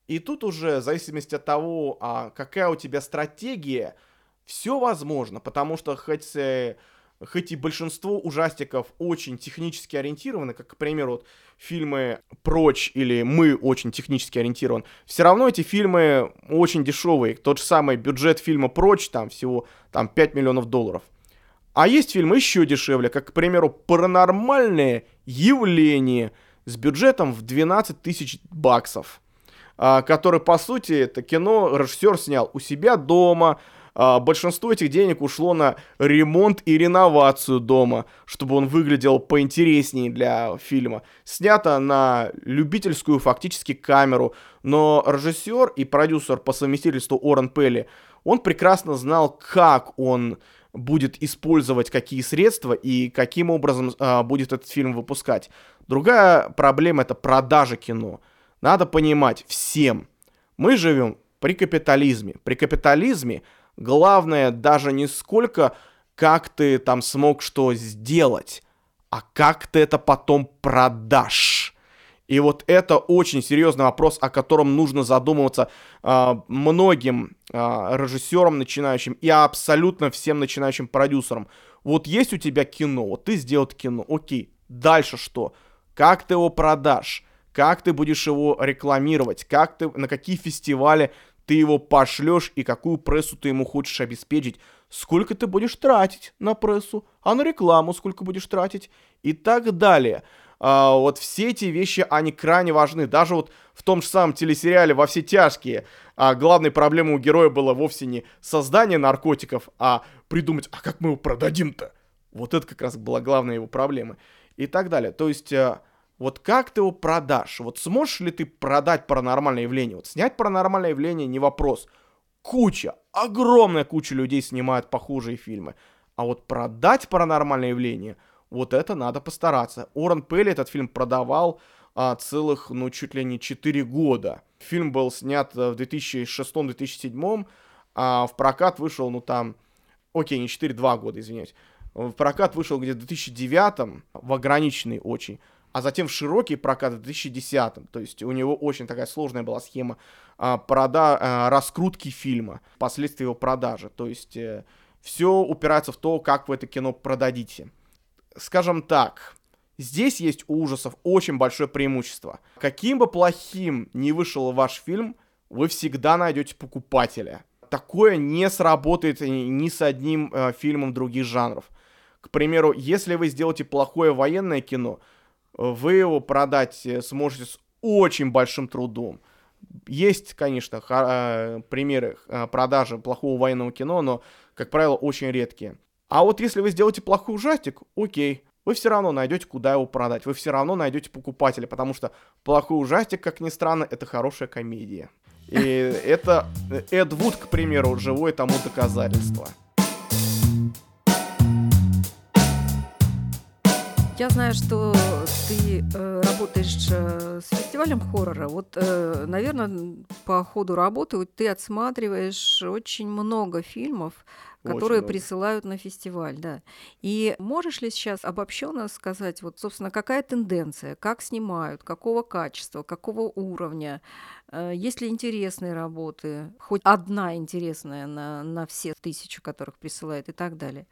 И тут уже, в зависимости от того, а, какая у тебя стратегия, все возможно, потому что хоть, э, хоть и большинство ужастиков очень технически ориентированы, как, к примеру, вот, фильмы «Прочь» или «Мы» очень технически ориентирован, все равно эти фильмы очень дешевые. Тот же самый бюджет фильма «Прочь» там всего там 5 миллионов долларов. А есть фильмы еще дешевле, как, к примеру, «Паранормальное явление» с бюджетом в 12 тысяч баксов. А, который, по сути, это кино режиссер снял у себя дома. А, большинство этих денег ушло на ремонт и реновацию дома, чтобы он выглядел поинтереснее для фильма. Снято на любительскую фактически камеру, но режиссер и продюсер по совместительству Орен Пелли, он прекрасно знал, как он будет использовать какие средства и каким образом э, будет этот фильм выпускать. Другая проблема это продажа кино. Надо понимать всем, мы живем при капитализме. При капитализме главное даже не сколько, как ты там смог что сделать, а как ты это потом продашь. И вот это очень серьезный вопрос, о котором нужно задумываться э, многим э, режиссерам начинающим и абсолютно всем начинающим продюсерам. Вот есть у тебя кино, вот ты сделал кино, окей, дальше что? Как ты его продашь? Как ты будешь его рекламировать, как ты, на какие фестивали ты его пошлешь и какую прессу ты ему хочешь обеспечить, сколько ты будешь тратить на прессу, а на рекламу сколько будешь тратить и так далее. А, вот все эти вещи, они крайне важны. Даже вот в том же самом телесериале «Во все тяжкие» а, главной проблемой у героя было вовсе не создание наркотиков, а придумать, а как мы его продадим-то? Вот это как раз была главная его проблема. И так далее. То есть а, вот как ты его продашь? Вот сможешь ли ты продать паранормальное явление? Вот снять паранормальное явление не вопрос. Куча, огромная куча людей снимают похожие фильмы. А вот продать паранормальное явление, вот это надо постараться. Орен Пелли этот фильм продавал а, целых, ну, чуть ли не 4 года. Фильм был снят э, в 2006-2007, а в прокат вышел, ну, там, окей, не 4, 2 года, извиняюсь. В прокат вышел где-то в 2009, в ограниченный очень а затем в широкий прокат в 2010 То есть у него очень такая сложная была схема а, прода а, раскрутки фильма, последствия его продажи. То есть э, все упирается в то, как вы это кино продадите. Скажем так, здесь есть у ужасов очень большое преимущество. Каким бы плохим ни вышел ваш фильм, вы всегда найдете покупателя. Такое не сработает ни с одним э, фильмом других жанров. К примеру, если вы сделаете плохое военное кино, вы его продать э, сможете с очень большим трудом. Есть, конечно, э, примеры э, продажи плохого военного кино, но, как правило, очень редкие. А вот если вы сделаете плохой ужастик, окей, вы все равно найдете, куда его продать. Вы все равно найдете покупателя, потому что плохой ужастик, как ни странно, это хорошая комедия. И это Эд Вуд, к примеру, живое тому доказательство. Я знаю, что ты э, работаешь э, с фестивалем хоррора. Вот, э, наверное, по ходу работы вот, ты отсматриваешь очень много фильмов, которые много. присылают на фестиваль, да. И можешь ли сейчас обобщенно сказать, вот, собственно, какая тенденция, как снимают, какого качества, какого уровня, есть ли интересные работы, хоть одна интересная на, на все тысячу, которых присылают и так далее.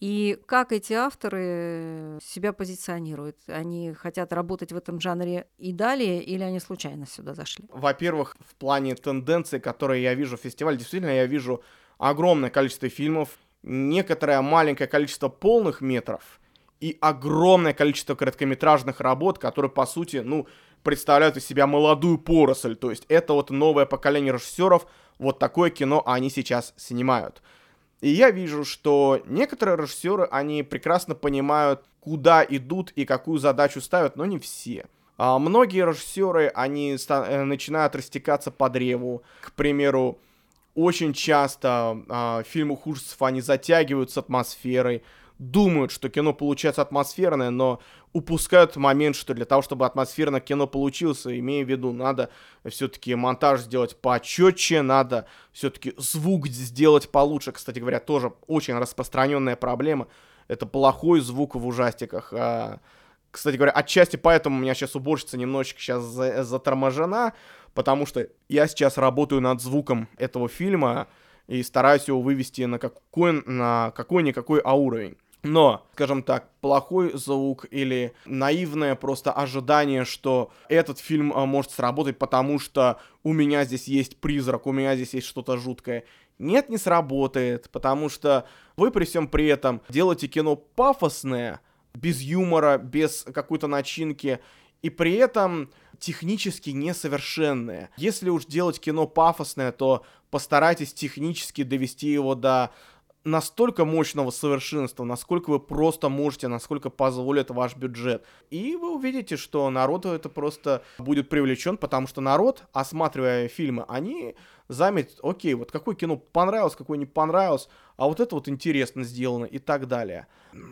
И как эти авторы себя позиционируют? Они хотят работать в этом жанре и далее, или они случайно сюда зашли? Во-первых, в плане тенденций, которые я вижу в фестивале, действительно я вижу огромное количество фильмов, некоторое маленькое количество полных метров и огромное количество короткометражных работ, которые, по сути, ну, представляют из себя молодую поросль. То есть это вот новое поколение режиссеров, вот такое кино они сейчас снимают. И я вижу, что некоторые режиссеры, они прекрасно понимают, куда идут и какую задачу ставят, но не все. А многие режиссеры, они э, начинают растекаться по древу. К примеру, очень часто а, фильмы ужасов, они затягивают атмосферой, думают, что кино получается атмосферное, но упускают момент, что для того, чтобы атмосферное кино получилось, имея в виду, надо все-таки монтаж сделать почетче, надо все-таки звук сделать получше. Кстати говоря, тоже очень распространенная проблема. Это плохой звук в ужастиках. А, кстати говоря, отчасти поэтому у меня сейчас уборщица немножечко сейчас заторможена, потому что я сейчас работаю над звуком этого фильма и стараюсь его вывести на какой, на какой-никакой уровень. Но, скажем так, плохой звук или наивное просто ожидание, что этот фильм а, может сработать, потому что у меня здесь есть призрак, у меня здесь есть что-то жуткое. Нет, не сработает, потому что вы при всем при этом делаете кино пафосное, без юмора, без какой-то начинки, и при этом технически несовершенное. Если уж делать кино пафосное, то постарайтесь технически довести его до настолько мощного совершенства, насколько вы просто можете, насколько позволит ваш бюджет. И вы увидите, что народ это просто будет привлечен, потому что народ, осматривая фильмы, они заметят, окей, вот какое кино понравилось, какое не понравилось, а вот это вот интересно сделано и так далее.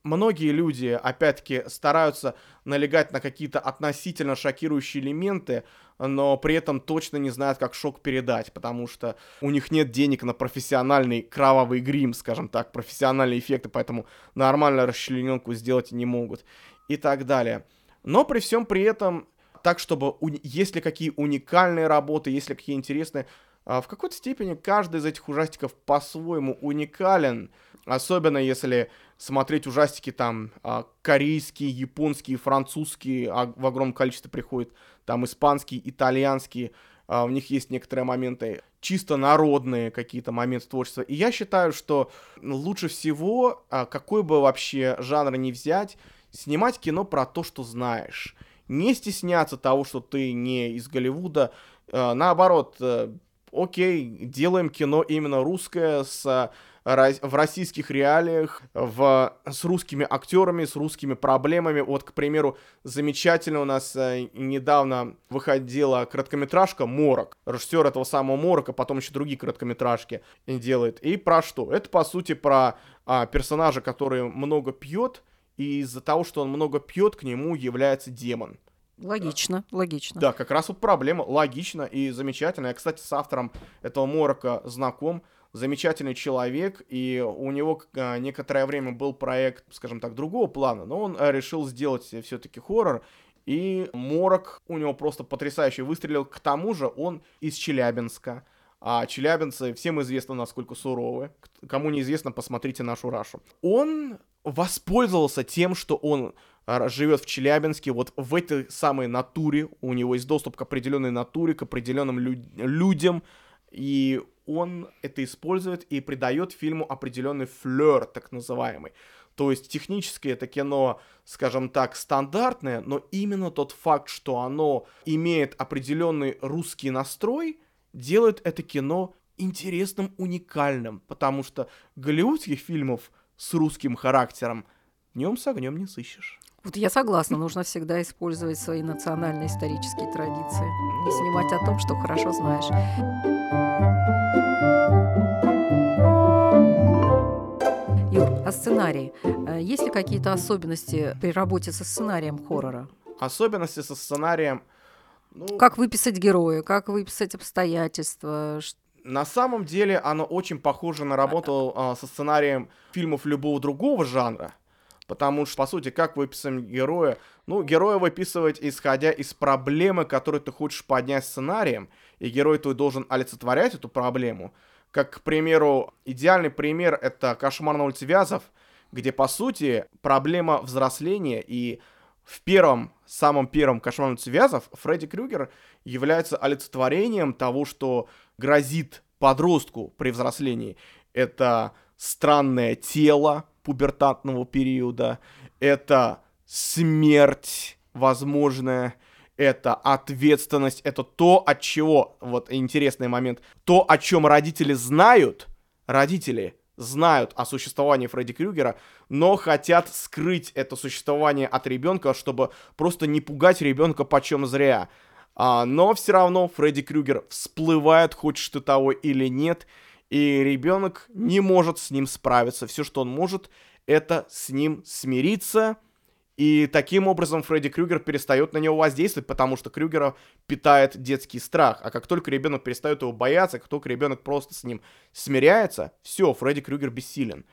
Многие люди, опять-таки, стараются налегать на какие-то относительно шокирующие элементы, но при этом точно не знают, как шок передать, потому что у них нет денег на профессиональный кровавый грим, скажем так, профессиональные эффекты, поэтому нормально расчлененку сделать не могут и так далее. Но при всем при этом так, чтобы если какие уникальные работы, если какие интересные, в какой-то степени каждый из этих ужастиков по-своему уникален, особенно если смотреть ужастики там а, корейские, японские, французские, а в огромном количестве приходят, там испанские, итальянские, в них есть некоторые моменты чисто народные какие-то моменты творчества. И я считаю, что лучше всего, какой бы вообще жанр ни взять, снимать кино про то, что знаешь. Не стесняться того, что ты не из Голливуда. Наоборот, э, окей, делаем кино именно русское с в российских реалиях, в, с русскими актерами, с русскими проблемами. Вот, к примеру, замечательно у нас э, недавно выходила короткометражка «Морок». Режиссер этого самого «Морока», потом еще другие короткометражки делает. И про что? Это, по сути, про а, персонажа, который много пьет, и из-за того, что он много пьет, к нему является демон. Логично, логично. Да, как раз вот проблема. Логично и замечательно. Я, кстати, с автором этого Морока знаком. Замечательный человек, и у него а, некоторое время был проект, скажем так, другого плана, но он а, решил сделать все-таки хоррор, и Морок у него просто потрясающе выстрелил. К тому же он из Челябинска. А челябинцы всем известно, насколько суровы. Кому неизвестно, посмотрите нашу Рашу. Он воспользовался тем, что он живет в Челябинске, вот в этой самой натуре, у него есть доступ к определенной натуре, к определенным лю- людям, и он это использует и придает фильму определенный флер, так называемый. То есть технически это кино, скажем так, стандартное, но именно тот факт, что оно имеет определенный русский настрой, делает это кино интересным, уникальным, потому что голливудских фильмов с русским характером днем с огнем не сыщешь. Вот я согласна, нужно всегда использовать свои национальные исторические традиции, не снимать о том, что хорошо знаешь. Юр, а сценарий? Э, есть ли какие-то особенности при работе со сценарием хоррора? Особенности со сценарием... Ну, как выписать героя, как выписать обстоятельства? На самом деле оно очень похоже на работу а, со сценарием фильмов любого другого жанра. Потому что, по сути, как выписываем героя? Ну, героя выписывать, исходя из проблемы, которую ты хочешь поднять сценарием, и герой твой должен олицетворять эту проблему. Как, к примеру, идеальный пример — это «Кошмар на улице Вязов», где, по сути, проблема взросления и в первом, самом первом «Кошмар на улице Вязов» Фредди Крюгер является олицетворением того, что грозит подростку при взрослении. Это странное тело, пубертатного периода, это смерть возможная, это ответственность, это то, от чего, вот интересный момент, то, о чем родители знают, родители знают о существовании Фредди Крюгера, но хотят скрыть это существование от ребенка, чтобы просто не пугать ребенка почем зря. А, но все равно Фредди Крюгер всплывает, хочешь ты того или нет, и ребенок не может с ним справиться. Все, что он может, это с ним смириться. И таким образом Фредди Крюгер перестает на него воздействовать, потому что Крюгера питает детский страх. А как только ребенок перестает его бояться, как только ребенок просто с ним смиряется, все, Фредди Крюгер бессилен.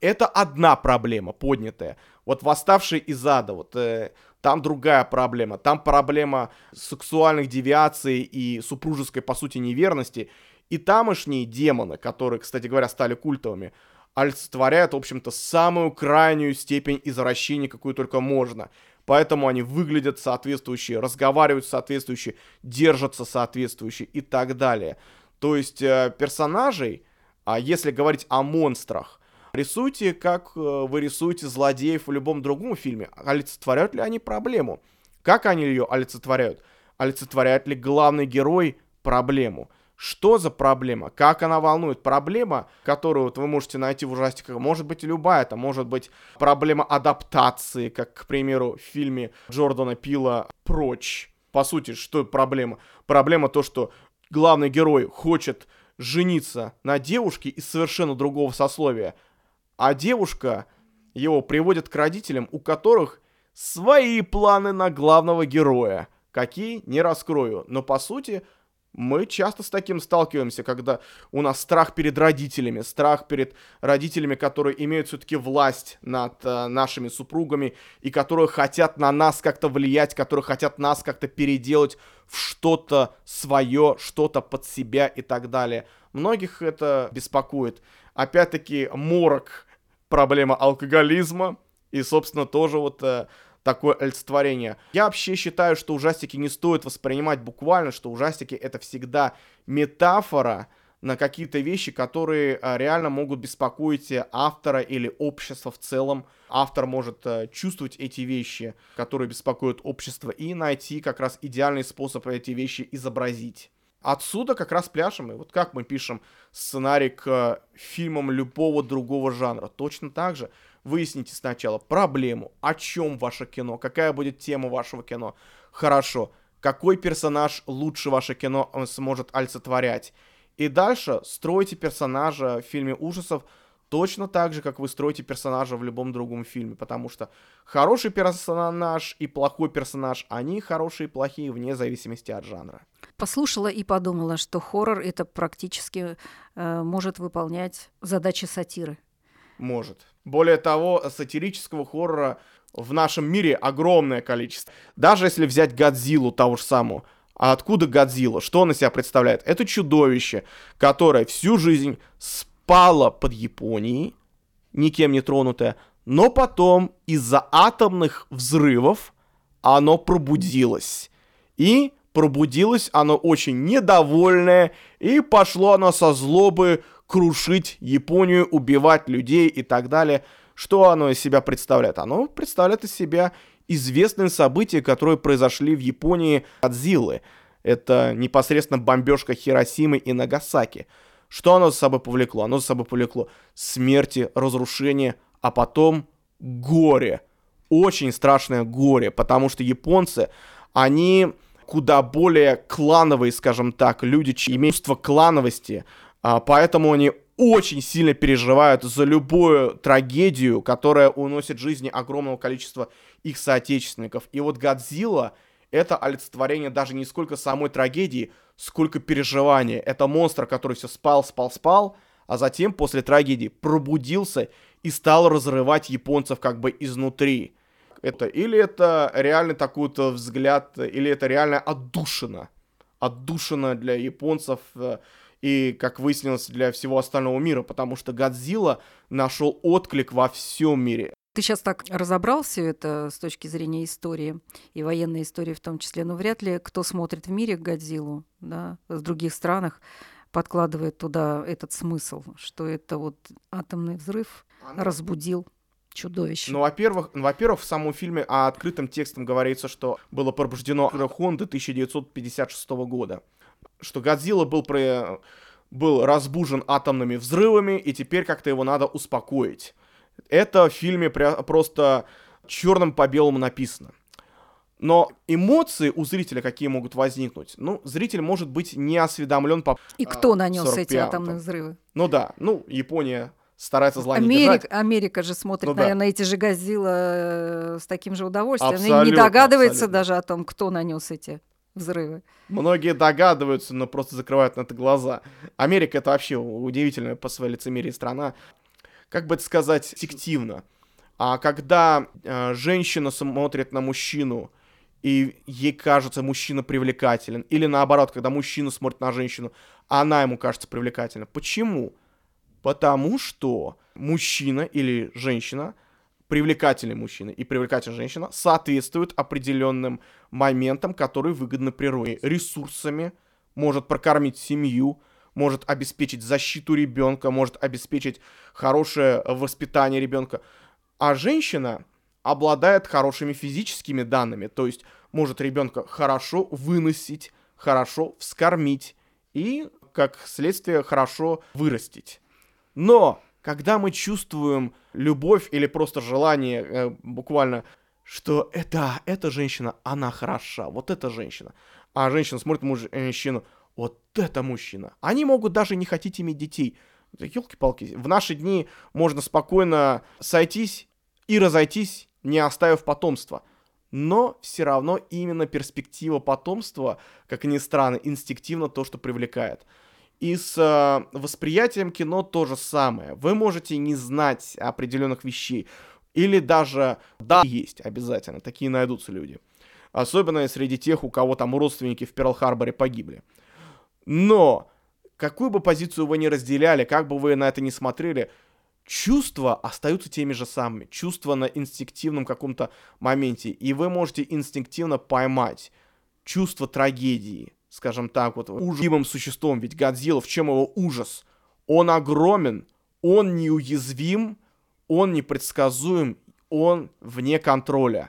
Это одна проблема поднятая. Вот восставший из ада, вот э, там другая проблема. Там проблема сексуальных девиаций и супружеской, по сути, неверности. И тамошние демоны, которые, кстати говоря, стали культовыми, олицетворяют, в общем-то, самую крайнюю степень извращения, какую только можно. Поэтому они выглядят соответствующие, разговаривают соответствующие, держатся соответствующие и так далее. То есть э, персонажей, а если говорить о монстрах, рисуйте, как э, вы рисуете злодеев в любом другом фильме. Олицетворяют ли они проблему? Как они ее олицетворяют? Олицетворяет ли главный герой проблему? Что за проблема? Как она волнует? Проблема, которую вот вы можете найти в ужастиках, может быть любая. Это может быть проблема адаптации, как, к примеру, в фильме Джордана Пила «Прочь». По сути, что проблема? Проблема то, что главный герой хочет жениться на девушке из совершенно другого сословия, а девушка его приводит к родителям, у которых свои планы на главного героя. Какие, не раскрою. Но по сути, мы часто с таким сталкиваемся, когда у нас страх перед родителями, страх перед родителями, которые имеют все-таки власть над э, нашими супругами и которые хотят на нас как-то влиять, которые хотят нас как-то переделать в что-то свое, что-то под себя и так далее. Многих это беспокоит. Опять-таки, морок, проблема алкоголизма и, собственно, тоже вот э, такое олицетворение. Я вообще считаю, что ужастики не стоит воспринимать буквально, что ужастики это всегда метафора на какие-то вещи, которые а, реально могут беспокоить автора или общество в целом. Автор может а, чувствовать эти вещи, которые беспокоят общество, и найти как раз идеальный способ эти вещи изобразить. Отсюда как раз пляшем. И вот как мы пишем сценарий к э, фильмам любого другого жанра. Точно так же выясните сначала проблему, о чем ваше кино, какая будет тема вашего кино. Хорошо, какой персонаж лучше ваше кино сможет олицетворять. И дальше стройте персонажа в фильме ужасов точно так же, как вы строите персонажа в любом другом фильме, потому что хороший персонаж и плохой персонаж, они хорошие и плохие вне зависимости от жанра послушала и подумала, что хоррор это практически э, может выполнять задачи сатиры. Может. Более того, сатирического хоррора в нашем мире огромное количество. Даже если взять Годзиллу того же самого, а откуда Годзилла? Что он из себя представляет? Это чудовище, которое всю жизнь спало под Японией, никем не тронутое, но потом из-за атомных взрывов оно пробудилось. И Пробудилось оно очень недовольное, и пошло оно со злобы крушить Японию, убивать людей и так далее. Что оно из себя представляет? Оно представляет из себя известные события, которые произошли в Японии от Зилы. Это непосредственно бомбежка Хиросимы и Нагасаки. Что оно за собой повлекло? Оно за собой повлекло смерти, разрушение, а потом горе. Очень страшное горе, потому что японцы, они куда более клановые, скажем так, люди, чьи имеют чувство клановости, а, поэтому они очень сильно переживают за любую трагедию, которая уносит жизни огромного количества их соотечественников. И вот Годзилла — это олицетворение даже не сколько самой трагедии, сколько переживания. Это монстр, который все спал, спал, спал, а затем после трагедии пробудился и стал разрывать японцев как бы изнутри это или это реально такой-то взгляд, или это реально отдушина. Отдушина для японцев э, и, как выяснилось, для всего остального мира, потому что Годзилла нашел отклик во всем мире. Ты сейчас так разобрал все это с точки зрения истории и военной истории в том числе, но вряд ли кто смотрит в мире Годзиллу, да, в других странах, подкладывает туда этот смысл, что это вот атомный взрыв Она... разбудил чудовище. Ну, во-первых, ну, во-первых, в самом фильме а открытым текстом говорится, что было пробуждено Хонды 1956 года. Что Годзилла был, про... был разбужен атомными взрывами, и теперь как-то его надо успокоить. Это в фильме пря- просто черным по белому написано. Но эмоции у зрителя какие могут возникнуть? Ну, зритель может быть не осведомлен по... И кто а, нанес эти атомные взрывы? Ну да, ну, Япония старается зла Америка, не держать. Америка же смотрит, ну, наверное, да. эти же Годзилла э, с таким же удовольствием. Абсолютно, не догадывается абсолютно. даже о том, кто нанес эти взрывы. Многие догадываются, но просто закрывают на это глаза. Америка это вообще удивительная по своей лицемерии страна. Как бы это сказать, фиктивно. А когда э, женщина смотрит на мужчину, и ей кажется мужчина привлекателен, или наоборот, когда мужчина смотрит на женщину, она ему кажется привлекательна. Почему? Потому что мужчина или женщина, привлекательный мужчина и привлекательная женщина соответствуют определенным моментам, которые выгодны природе. Ресурсами, может прокормить семью, может обеспечить защиту ребенка, может обеспечить хорошее воспитание ребенка. А женщина обладает хорошими физическими данными, то есть может ребенка хорошо выносить, хорошо вскормить и, как следствие, хорошо вырастить. Но когда мы чувствуем любовь или просто желание, э, буквально, что это, эта женщина, она хороша, вот эта женщина, а женщина смотрит мужчину, вот это мужчина. Они могут даже не хотеть иметь детей. Елки-палки, в наши дни можно спокойно сойтись и разойтись, не оставив потомства. Но все равно именно перспектива потомства, как ни странно, инстинктивно то, что привлекает. И с э, восприятием кино то же самое. Вы можете не знать определенных вещей. Или даже, да, есть обязательно, такие найдутся люди. Особенно среди тех, у кого там родственники в Перл-Харборе погибли. Но, какую бы позицию вы ни разделяли, как бы вы на это ни смотрели, чувства остаются теми же самыми. Чувства на инстинктивном каком-то моменте. И вы можете инстинктивно поймать чувство трагедии, скажем так, вот ужасным существом. Ведь Годзилла, в чем его ужас? Он огромен, он неуязвим, он непредсказуем, он вне контроля.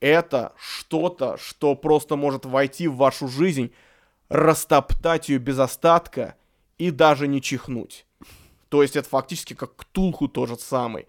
Это что-то, что просто может войти в вашу жизнь, растоптать ее без остатка и даже не чихнуть. То есть это фактически как Ктулху тоже самый.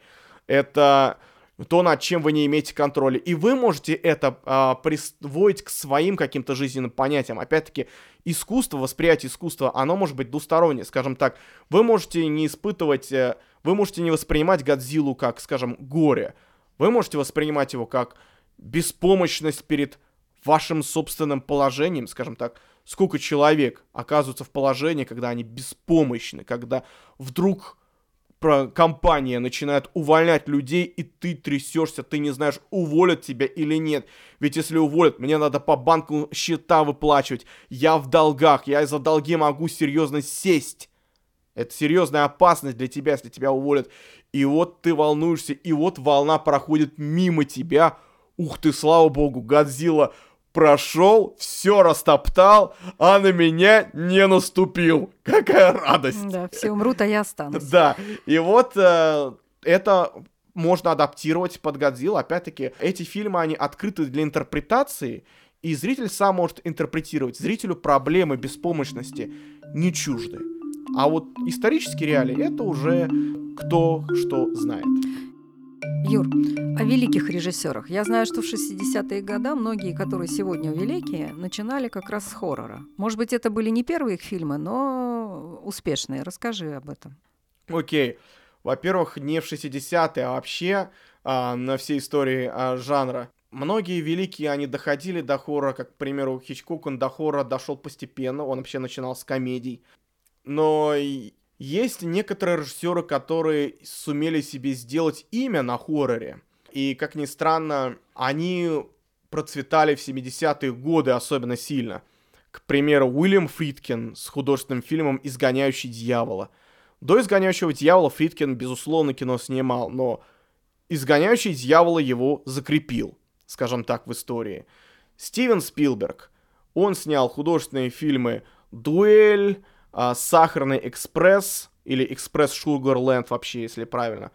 Это то, над чем вы не имеете контроля. И вы можете это а, присвоить к своим каким-то жизненным понятиям. Опять-таки, искусство, восприятие искусства, оно может быть двустороннее. Скажем так, вы можете не испытывать, э, вы можете не воспринимать Годзиллу как, скажем, горе. Вы можете воспринимать его как беспомощность перед вашим собственным положением, скажем так, сколько человек оказываются в положении, когда они беспомощны, когда вдруг компания начинает увольнять людей, и ты трясешься, ты не знаешь, уволят тебя или нет. Ведь если уволят, мне надо по банку счета выплачивать. Я в долгах, я из-за долги могу серьезно сесть. Это серьезная опасность для тебя, если тебя уволят. И вот ты волнуешься, и вот волна проходит мимо тебя. Ух ты, слава богу, Годзилла прошел, все растоптал, а на меня не наступил. Какая радость. Да, все умрут, а я останусь. Да, и вот э, это можно адаптировать под Годзилла. Опять-таки, эти фильмы, они открыты для интерпретации, и зритель сам может интерпретировать. Зрителю проблемы беспомощности не чужды. А вот исторические реалии это уже кто что знает. Юр, о великих режиссерах. Я знаю, что в 60-е годы многие, которые сегодня великие, начинали как раз с хоррора. Может быть, это были не первые их фильмы, но успешные. Расскажи об этом. Окей. Во-первых, не в 60-е, а вообще а, на всей истории а, жанра. Многие великие, они доходили до хоррора, как, к примеру, Хичкок, он до хоррора дошел постепенно, он вообще начинал с комедий. Но есть некоторые режиссеры, которые сумели себе сделать имя на хорроре. И, как ни странно, они процветали в 70-е годы особенно сильно. К примеру, Уильям Фридкин с художественным фильмом «Изгоняющий дьявола». До «Изгоняющего дьявола» Фридкин, безусловно, кино снимал, но «Изгоняющий дьявола» его закрепил, скажем так, в истории. Стивен Спилберг. Он снял художественные фильмы «Дуэль», Сахарный экспресс, или экспресс Шугарленд вообще, если правильно.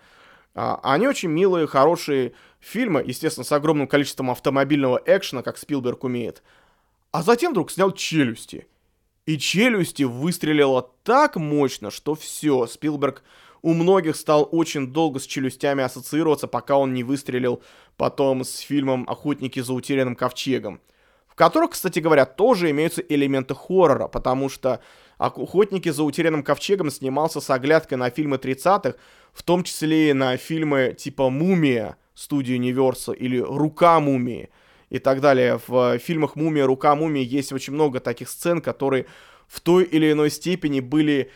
А, они очень милые, хорошие фильмы, естественно, с огромным количеством автомобильного экшена, как Спилберг умеет. А затем вдруг снял «Челюсти». И «Челюсти» выстрелило так мощно, что все, Спилберг у многих стал очень долго с «Челюстями» ассоциироваться, пока он не выстрелил потом с фильмом «Охотники за утерянным ковчегом», в которых, кстати говоря, тоже имеются элементы хоррора, потому что «Охотники за утерянным ковчегом» снимался с оглядкой на фильмы 30-х, в том числе и на фильмы типа «Мумия» студии Universal или «Рука мумии» и так далее. В фильмах «Мумия», «Рука мумии» есть очень много таких сцен, которые в той или иной степени были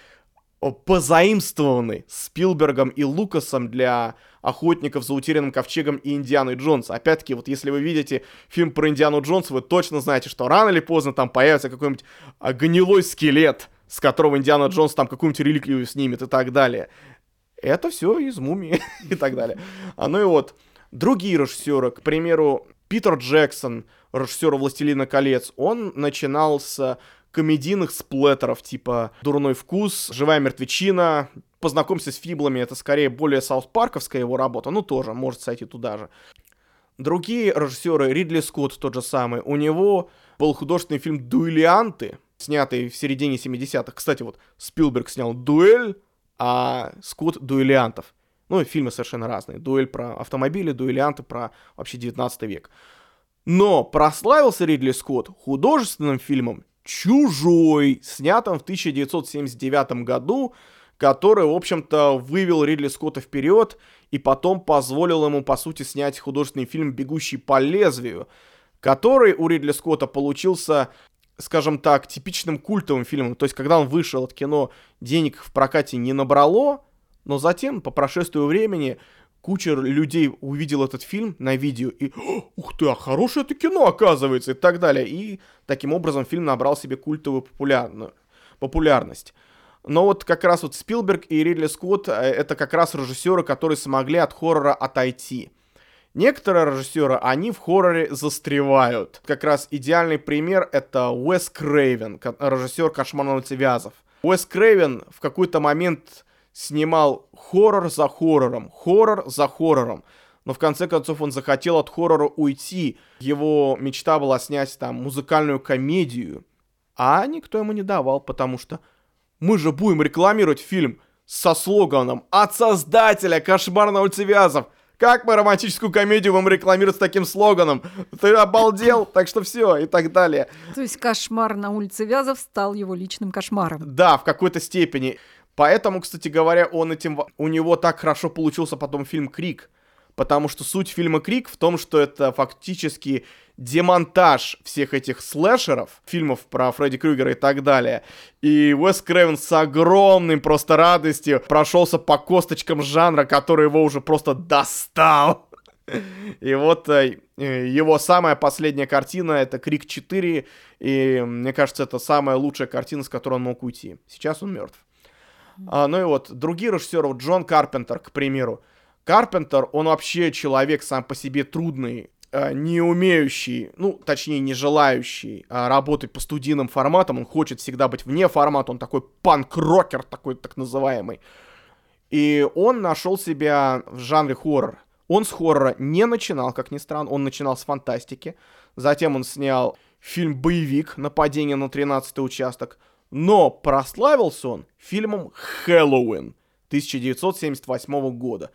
позаимствованы Спилбергом и Лукасом для охотников за утерянным ковчегом и Индианой Джонс. Опять-таки, вот если вы видите фильм про Индиану Джонс, вы точно знаете, что рано или поздно там появится какой-нибудь гнилой скелет, с которого Индиана Джонс там какую-нибудь реликвию снимет и так далее. Это все из мумии *laughs* и так далее. А ну и вот, другие режиссеры, к примеру, Питер Джексон, режиссер «Властелина колец», он начинал с комедийных сплеттеров, типа «Дурной вкус», «Живая мертвечина», «Познакомься с фиблами», это скорее более саут-парковская его работа, ну тоже, может сойти туда же. Другие режиссеры, Ридли Скотт тот же самый, у него был художественный фильм «Дуэлианты», снятый в середине 70-х. Кстати, вот Спилберг снял «Дуэль», а Скотт «Дуэлиантов». Ну, фильмы совершенно разные. Дуэль про автомобили, дуэлианты про вообще 19 век. Но прославился Ридли Скотт художественным фильмом «Чужой», снятым в 1979 году, который, в общем-то, вывел Ридли Скотта вперед и потом позволил ему, по сути, снять художественный фильм «Бегущий по лезвию», который у Ридли Скотта получился скажем так, типичным культовым фильмом. То есть, когда он вышел от кино, денег в прокате не набрало, но затем, по прошествию времени, куча людей увидел этот фильм на видео и «Ух ты, а хорошее это кино, оказывается!» и так далее. И таким образом фильм набрал себе культовую популярную, популярность. Но вот как раз вот Спилберг и Ридли Скотт э, это как раз режиссеры, которые смогли от хоррора отойти. Некоторые режиссеры, они в хорроре застревают. Как раз идеальный пример это Уэс Крейвен, режиссер «Кошмар Вязов». Уэс Крейвен в какой-то момент снимал хоррор за хоррором, хоррор за хоррором. Но в конце концов он захотел от хоррора уйти. Его мечта была снять там музыкальную комедию. А никто ему не давал, потому что мы же будем рекламировать фильм со слоганом «От создателя «Кошмар на улице Вязов». Как мы романтическую комедию будем рекламировать с таким слоганом? Ты обалдел? Так что все, и так далее. То есть кошмар на улице Вязов стал его личным кошмаром. Да, в какой-то степени. Поэтому, кстати говоря, он этим... У него так хорошо получился потом фильм «Крик». Потому что суть фильма «Крик» в том, что это фактически демонтаж всех этих слэшеров, фильмов про Фредди Крюгера и так далее. И Уэс Крэвен с огромным просто радостью прошелся по косточкам жанра, который его уже просто достал. И вот э, его самая последняя картина это Крик 4, и мне кажется, это самая лучшая картина, с которой он мог уйти. Сейчас он мертв. А, ну и вот, другие режиссеры, вот Джон Карпентер, к примеру. Карпентер, он вообще человек сам по себе трудный, Э, не умеющий, ну, точнее, не желающий а, работать по студийным форматам, он хочет всегда быть вне формата, он такой панк-рокер, такой так называемый. И он нашел себя в жанре хоррор. Он с хоррора не начинал, как ни странно, он начинал с фантастики. Затем он снял фильм-боевик «Нападение на 13 участок». Но прославился он фильмом «Хэллоуин» 1978 года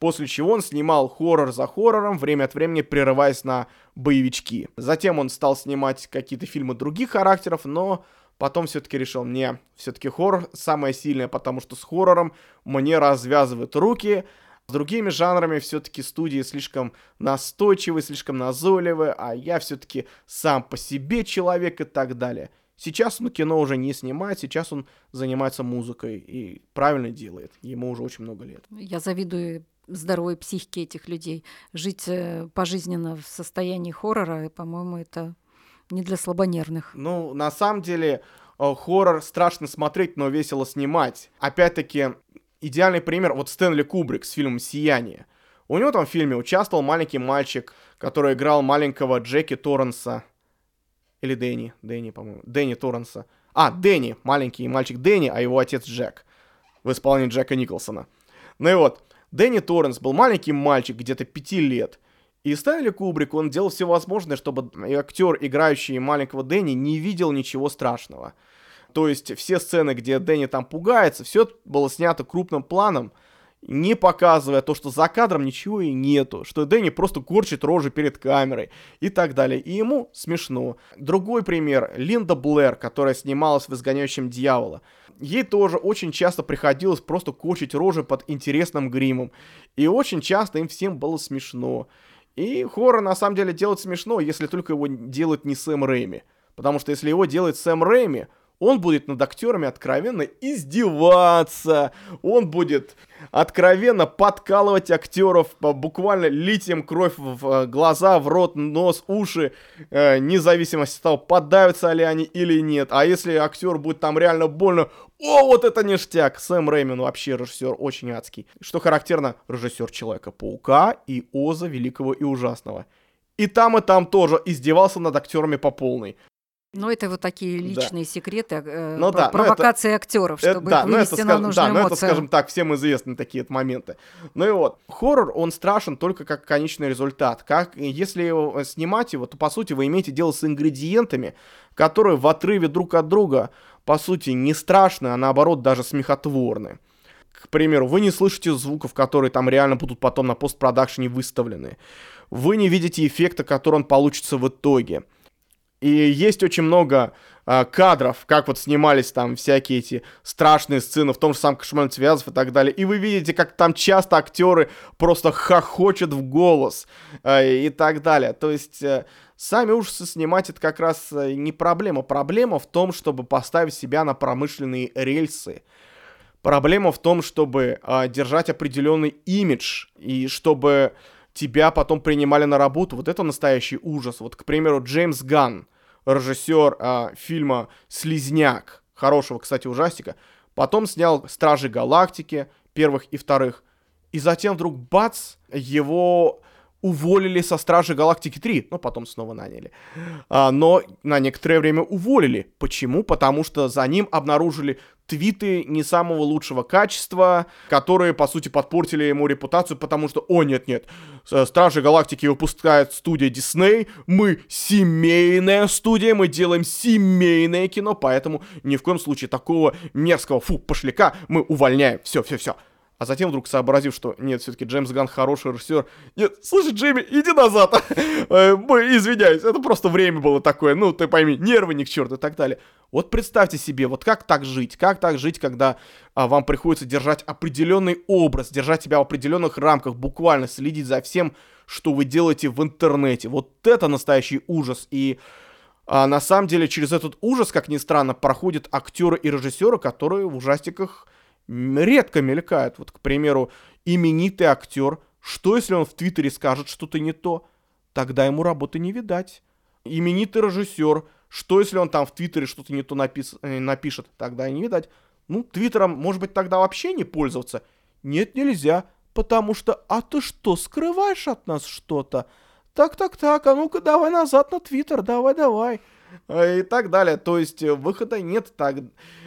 после чего он снимал хоррор за хоррором, время от времени прерываясь на боевички. Затем он стал снимать какие-то фильмы других характеров, но потом все-таки решил, не, все-таки хоррор самое сильное, потому что с хоррором мне развязывают руки, с другими жанрами все-таки студии слишком настойчивые, слишком назойливые, а я все-таки сам по себе человек и так далее. Сейчас он кино уже не снимает, сейчас он занимается музыкой и правильно делает. Ему уже очень много лет. Я завидую здоровой психики этих людей. Жить э, пожизненно в состоянии хоррора, по-моему, это не для слабонервных. Ну, на самом деле, э, хоррор страшно смотреть, но весело снимать. Опять-таки, идеальный пример, вот Стэнли Кубрик с фильмом «Сияние». У него там в фильме участвовал маленький мальчик, который играл маленького Джеки Торренса. Или Дэнни, Дэнни, по-моему. Дэнни Торренса. А, Дэнни, маленький мальчик Дэнни, а его отец Джек. В исполнении Джека Николсона. Ну и вот, Дэнни Торренс был маленький мальчик, где-то пяти лет. И Стэнли Кубрик, он делал все возможное, чтобы актер, играющий маленького Дэнни, не видел ничего страшного. То есть все сцены, где Дэнни там пугается, все было снято крупным планом, не показывая то, что за кадром ничего и нету, что Дэнни просто корчит рожи перед камерой и так далее. И ему смешно. Другой пример. Линда Блэр, которая снималась в «Изгоняющем дьявола». Ей тоже очень часто приходилось просто корчить рожи под интересным гримом. И очень часто им всем было смешно. И хоррор на самом деле делать смешно, если только его делает не Сэм Рэйми. Потому что если его делает Сэм Рэйми, он будет над актерами откровенно издеваться, он будет откровенно подкалывать актеров, буквально лить им кровь в э, глаза, в рот, нос, уши, э, независимости от того, подавятся ли они или нет. А если актер будет там реально больно, о, вот это ништяк! Сэм Рэймин вообще режиссер очень адский. Что характерно, режиссер Человека-паука и Оза Великого и Ужасного. И там, и там тоже издевался над актерами по полной. Ну, это вот такие личные да. секреты, э, ну, да, провокации это, актеров, чтобы это, их вывести это, на нужную Да, эмоцию. ну это, скажем так, всем известны такие моменты. Ну и вот, хоррор, он страшен только как конечный результат. Как, если его, снимать его, то, по сути, вы имеете дело с ингредиентами, которые в отрыве друг от друга, по сути, не страшны, а наоборот даже смехотворны. К примеру, вы не слышите звуков, которые там реально будут потом на постпродакшене выставлены. Вы не видите эффекта, который он получится в итоге. И есть очень много э, кадров, как вот снимались там всякие эти страшные сцены в том же самом «Кошмаре связов» и так далее. И вы видите, как там часто актеры просто хохочут в голос э, и так далее. То есть э, сами ужасы снимать это как раз э, не проблема. Проблема в том, чтобы поставить себя на промышленные рельсы. Проблема в том, чтобы э, держать определенный имидж и чтобы тебя потом принимали на работу. Вот это настоящий ужас. Вот, к примеру, Джеймс Ганн, режиссер а, фильма «Слизняк», хорошего, кстати, ужастика, потом снял «Стражи Галактики», первых и вторых, и затем вдруг бац, его уволили со Стражи Галактики 3, но потом снова наняли. А, но на некоторое время уволили. Почему? Потому что за ним обнаружили твиты не самого лучшего качества, которые, по сути, подпортили ему репутацию, потому что, о, нет-нет, Стражи Галактики выпускает студия Дисней, мы семейная студия, мы делаем семейное кино, поэтому ни в коем случае такого мерзкого, фу, пошляка мы увольняем. Все, все, все а затем вдруг сообразив, что нет, все-таки Джеймс Ган хороший режиссер. Нет, слушай, Джейми, иди назад. *laughs* Э, извиняюсь, это просто время было такое, ну, ты пойми, нервы ни к черту и так далее. Вот представьте себе, вот как так жить? Как так жить, когда а, вам приходится держать определенный образ, держать себя в определенных рамках, буквально следить за всем, что вы делаете в интернете. Вот это настоящий ужас. И а, на самом деле через этот ужас, как ни странно, проходят актеры и режиссеры, которые в ужастиках редко мелькают. Вот, к примеру, именитый актер, что если он в Твиттере скажет что-то не то? Тогда ему работы не видать. Именитый режиссер, что если он там в Твиттере что-то не то напис... Э, напишет? Тогда и не видать. Ну, Твиттером, может быть, тогда вообще не пользоваться? Нет, нельзя, потому что, а ты что, скрываешь от нас что-то? Так-так-так, а ну-ка давай назад на Твиттер, давай-давай. А, и так далее. То есть э, выхода нет. Так...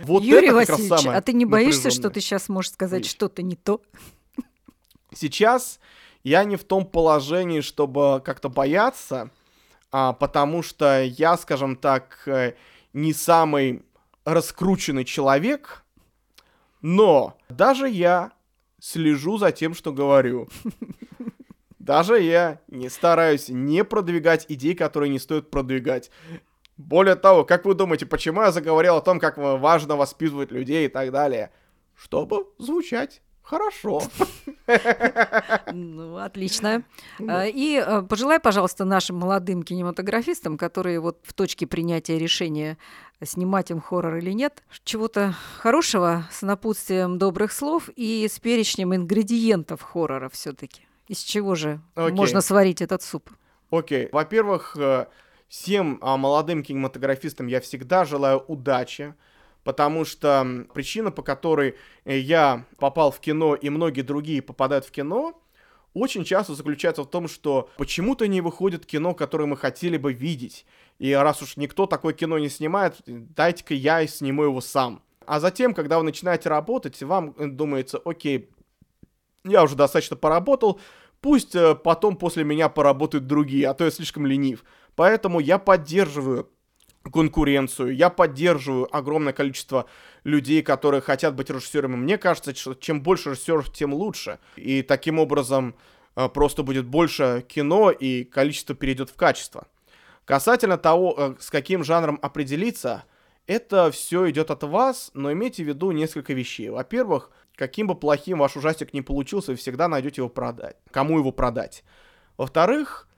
Вот Юрий это Васильевич, а ты не боишься, что ты сейчас можешь сказать что-то не то? Сейчас я не в том положении, чтобы как-то бояться, а, потому что я, скажем так, э, не самый раскрученный человек, но даже я слежу за тем, что говорю. *laughs* Даже я не стараюсь не продвигать идеи, которые не стоит продвигать. Более того, как вы думаете, почему я заговорил о том, как важно воспитывать людей и так далее? Чтобы звучать Хорошо. Ну, отлично. А, и а, пожелай, пожалуйста, нашим молодым кинематографистам, которые вот в точке принятия решения, снимать им хоррор или нет, чего-то хорошего с напутствием добрых слов и с перечнем ингредиентов хоррора все таки Из чего же okay. можно сварить этот суп? Окей. Okay. Во-первых, э, Всем а, молодым кинематографистам я всегда желаю удачи, потому что причина, по которой э, я попал в кино и многие другие попадают в кино, очень часто заключается в том, что почему-то не выходит кино, которое мы хотели бы видеть. И раз уж никто такое кино не снимает, дайте-ка я и сниму его сам. А затем, когда вы начинаете работать, вам э, думается, окей, я уже достаточно поработал, пусть э, потом после меня поработают другие, а то я слишком ленив. Поэтому я поддерживаю конкуренцию, я поддерживаю огромное количество людей, которые хотят быть режиссерами. Мне кажется, что чем больше режиссеров, тем лучше. И таким образом э, просто будет больше кино, и количество перейдет в качество. Касательно того, э, с каким жанром определиться, это все идет от вас, но имейте в виду несколько вещей. Во-первых, каким бы плохим ваш ужастик не получился, вы всегда найдете его продать. Кому его продать. Во-вторых,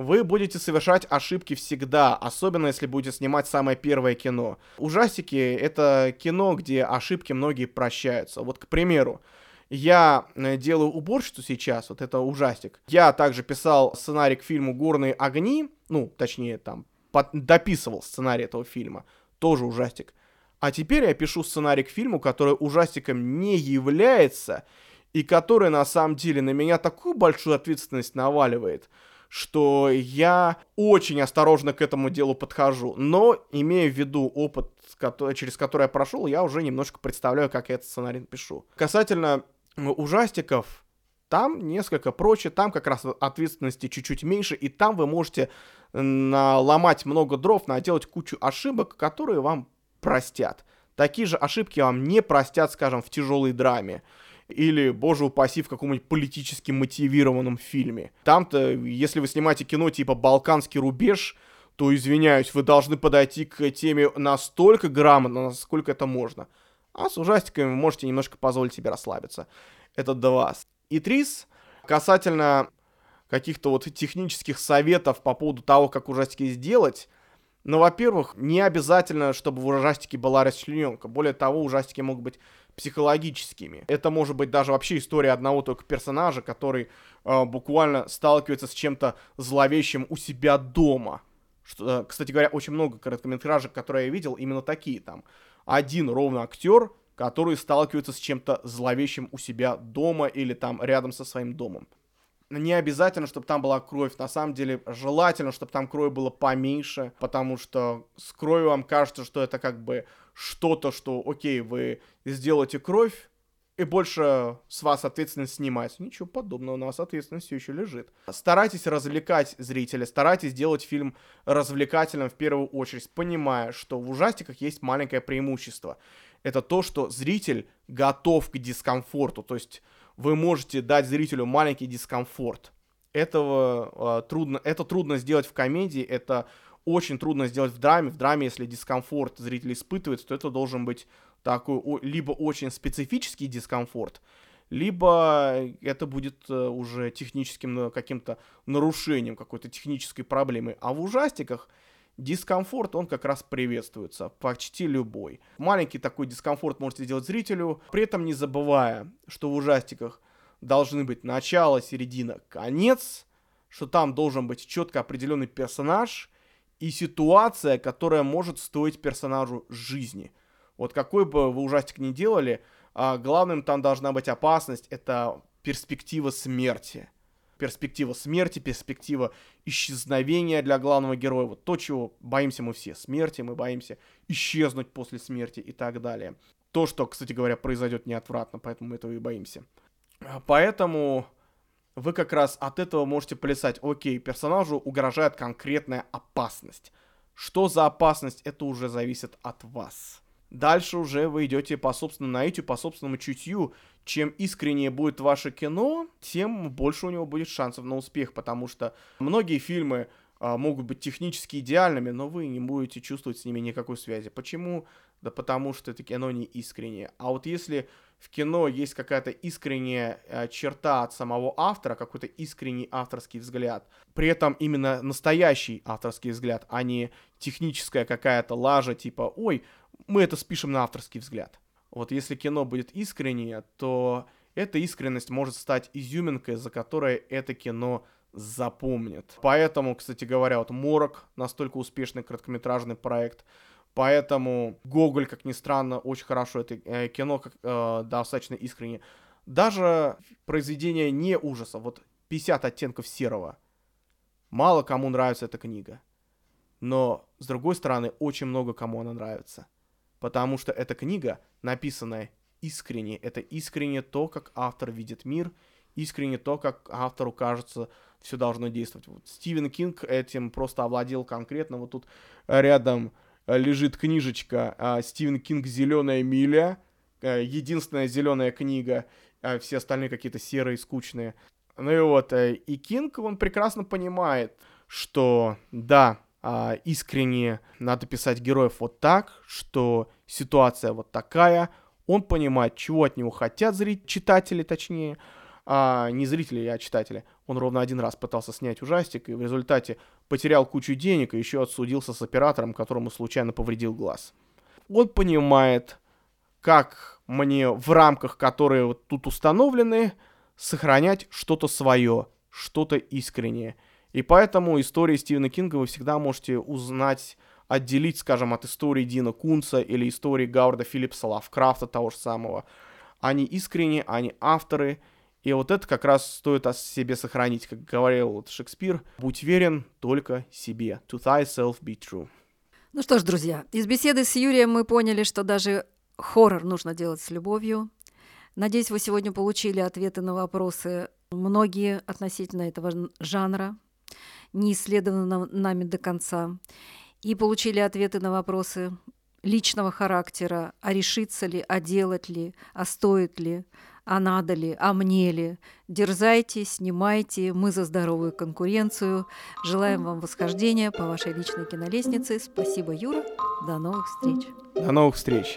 вы будете совершать ошибки всегда, особенно если будете снимать самое первое кино. Ужастики — это кино, где ошибки многие прощаются. Вот, к примеру, я э, делаю уборщицу сейчас, вот это ужастик. Я также писал сценарий к фильму «Горные огни», ну, точнее, там, под, дописывал сценарий этого фильма, тоже ужастик. А теперь я пишу сценарий к фильму, который ужастиком не является, и который на самом деле на меня такую большую ответственность наваливает — что я очень осторожно к этому делу подхожу. Но, имея в виду опыт, который, через который я прошел, я уже немножко представляю, как я этот сценарий напишу. Касательно ужастиков, там несколько проще, там как раз ответственности чуть-чуть меньше, и там вы можете наломать много дров, наделать кучу ошибок, которые вам простят. Такие же ошибки вам не простят, скажем, в тяжелой драме или, боже упаси, в каком-нибудь политически мотивированном фильме. Там-то, если вы снимаете кино типа «Балканский рубеж», то, извиняюсь, вы должны подойти к теме настолько грамотно, насколько это можно. А с ужастиками вы можете немножко позволить себе расслабиться. Это до вас. И трис, касательно каких-то вот технических советов по поводу того, как ужастики сделать, ну, во-первых, не обязательно, чтобы в ужастике была расчлененка. Более того, ужастики могут быть психологическими. Это может быть даже вообще история одного только персонажа, который э, буквально сталкивается с чем-то зловещим у себя дома. Что, э, кстати говоря, очень много короткометражек, которые я видел, именно такие там. Один ровно актер, который сталкивается с чем-то зловещим у себя дома или там рядом со своим домом. не обязательно, чтобы там была кровь. На самом деле, желательно, чтобы там крови было поменьше, потому что с кровью вам кажется, что это как бы что-то, что, окей, вы сделаете кровь, и больше с вас ответственность снимается. Ничего подобного, на вас ответственность все еще лежит. Старайтесь развлекать зрителя, старайтесь делать фильм развлекательным в первую очередь, понимая, что в ужастиках есть маленькое преимущество. Это то, что зритель готов к дискомфорту, то есть вы можете дать зрителю маленький дискомфорт. Этого э, трудно, это трудно сделать в комедии, это очень трудно сделать в драме. В драме, если дискомфорт зритель испытывает, то это должен быть такой либо очень специфический дискомфорт, либо это будет э, уже техническим каким-то нарушением, какой-то технической проблемой. А в ужастиках дискомфорт, он как раз приветствуется, почти любой. Маленький такой дискомфорт можете сделать зрителю, при этом не забывая, что в ужастиках должны быть начало, середина, конец, что там должен быть четко определенный персонаж и ситуация, которая может стоить персонажу жизни. Вот какой бы вы ужастик ни делали, а главным там должна быть опасность, это перспектива смерти. Перспектива смерти, перспектива исчезновения для главного героя. Вот то, чего боимся мы все. Смерти, мы боимся исчезнуть после смерти и так далее. То, что, кстати говоря, произойдет неотвратно, поэтому мы этого и боимся. Поэтому вы как раз от этого можете плясать. Окей, персонажу угрожает конкретная опасность. Что за опасность, это уже зависит от вас. Дальше уже вы идете по собственному наитию, по собственному чутью. Чем искреннее будет ваше кино, тем больше у него будет шансов на успех, потому что многие фильмы а, могут быть технически идеальными, но вы не будете чувствовать с ними никакой связи. Почему? Да потому что это кино не искреннее. А вот если в кино есть какая-то искренняя э, черта от самого автора, какой-то искренний авторский взгляд, при этом именно настоящий авторский взгляд, а не техническая какая-то лажа, типа, ой, мы это спишем на авторский взгляд. Вот если кино будет искреннее, то эта искренность может стать изюминкой, за которой это кино запомнит. Поэтому, кстати говоря, вот Морок настолько успешный короткометражный проект, поэтому Гоголь, как ни странно, очень хорошо это э, кино, как, э, достаточно искренне. Даже произведение не ужаса, вот 50 оттенков серого, мало кому нравится эта книга. Но, с другой стороны, очень много кому она нравится потому что эта книга, написанная искренне, это искренне то, как автор видит мир, искренне то, как автору кажется, все должно действовать. Вот Стивен Кинг этим просто овладел конкретно. Вот тут рядом э, лежит книжечка а, Стивен Кинг «Зеленая миля», э, единственная зеленая книга, а все остальные какие-то серые, скучные. Ну и вот, э, и Кинг, он прекрасно понимает, что да, а, искренне надо писать героев вот так, что ситуация вот такая, он понимает, чего от него хотят зрители, читатели точнее, а не зрители, а читатели. Он ровно один раз пытался снять ужастик и в результате потерял кучу денег и еще отсудился с оператором, которому случайно повредил глаз. Он понимает, как мне в рамках, которые вот тут установлены, сохранять что-то свое, что-то искреннее – и поэтому истории Стивена Кинга вы всегда можете узнать, отделить, скажем, от истории Дина Кунца или истории Гаурда Филлипса Лавкрафта того же самого. Они искренне, они авторы, и вот это как раз стоит о себе сохранить. Как говорил вот Шекспир, будь верен только себе. To thyself be true. Ну что ж, друзья, из беседы с Юрием мы поняли, что даже хоррор нужно делать с любовью. Надеюсь, вы сегодня получили ответы на вопросы многие относительно этого жанра не исследовано нами до конца, и получили ответы на вопросы личного характера, а решиться ли, а делать ли, а стоит ли, а надо ли, а мне ли. Дерзайте, снимайте, мы за здоровую конкуренцию. Желаем вам восхождения по вашей личной кинолестнице. Спасибо, Юра. До новых встреч. До новых встреч.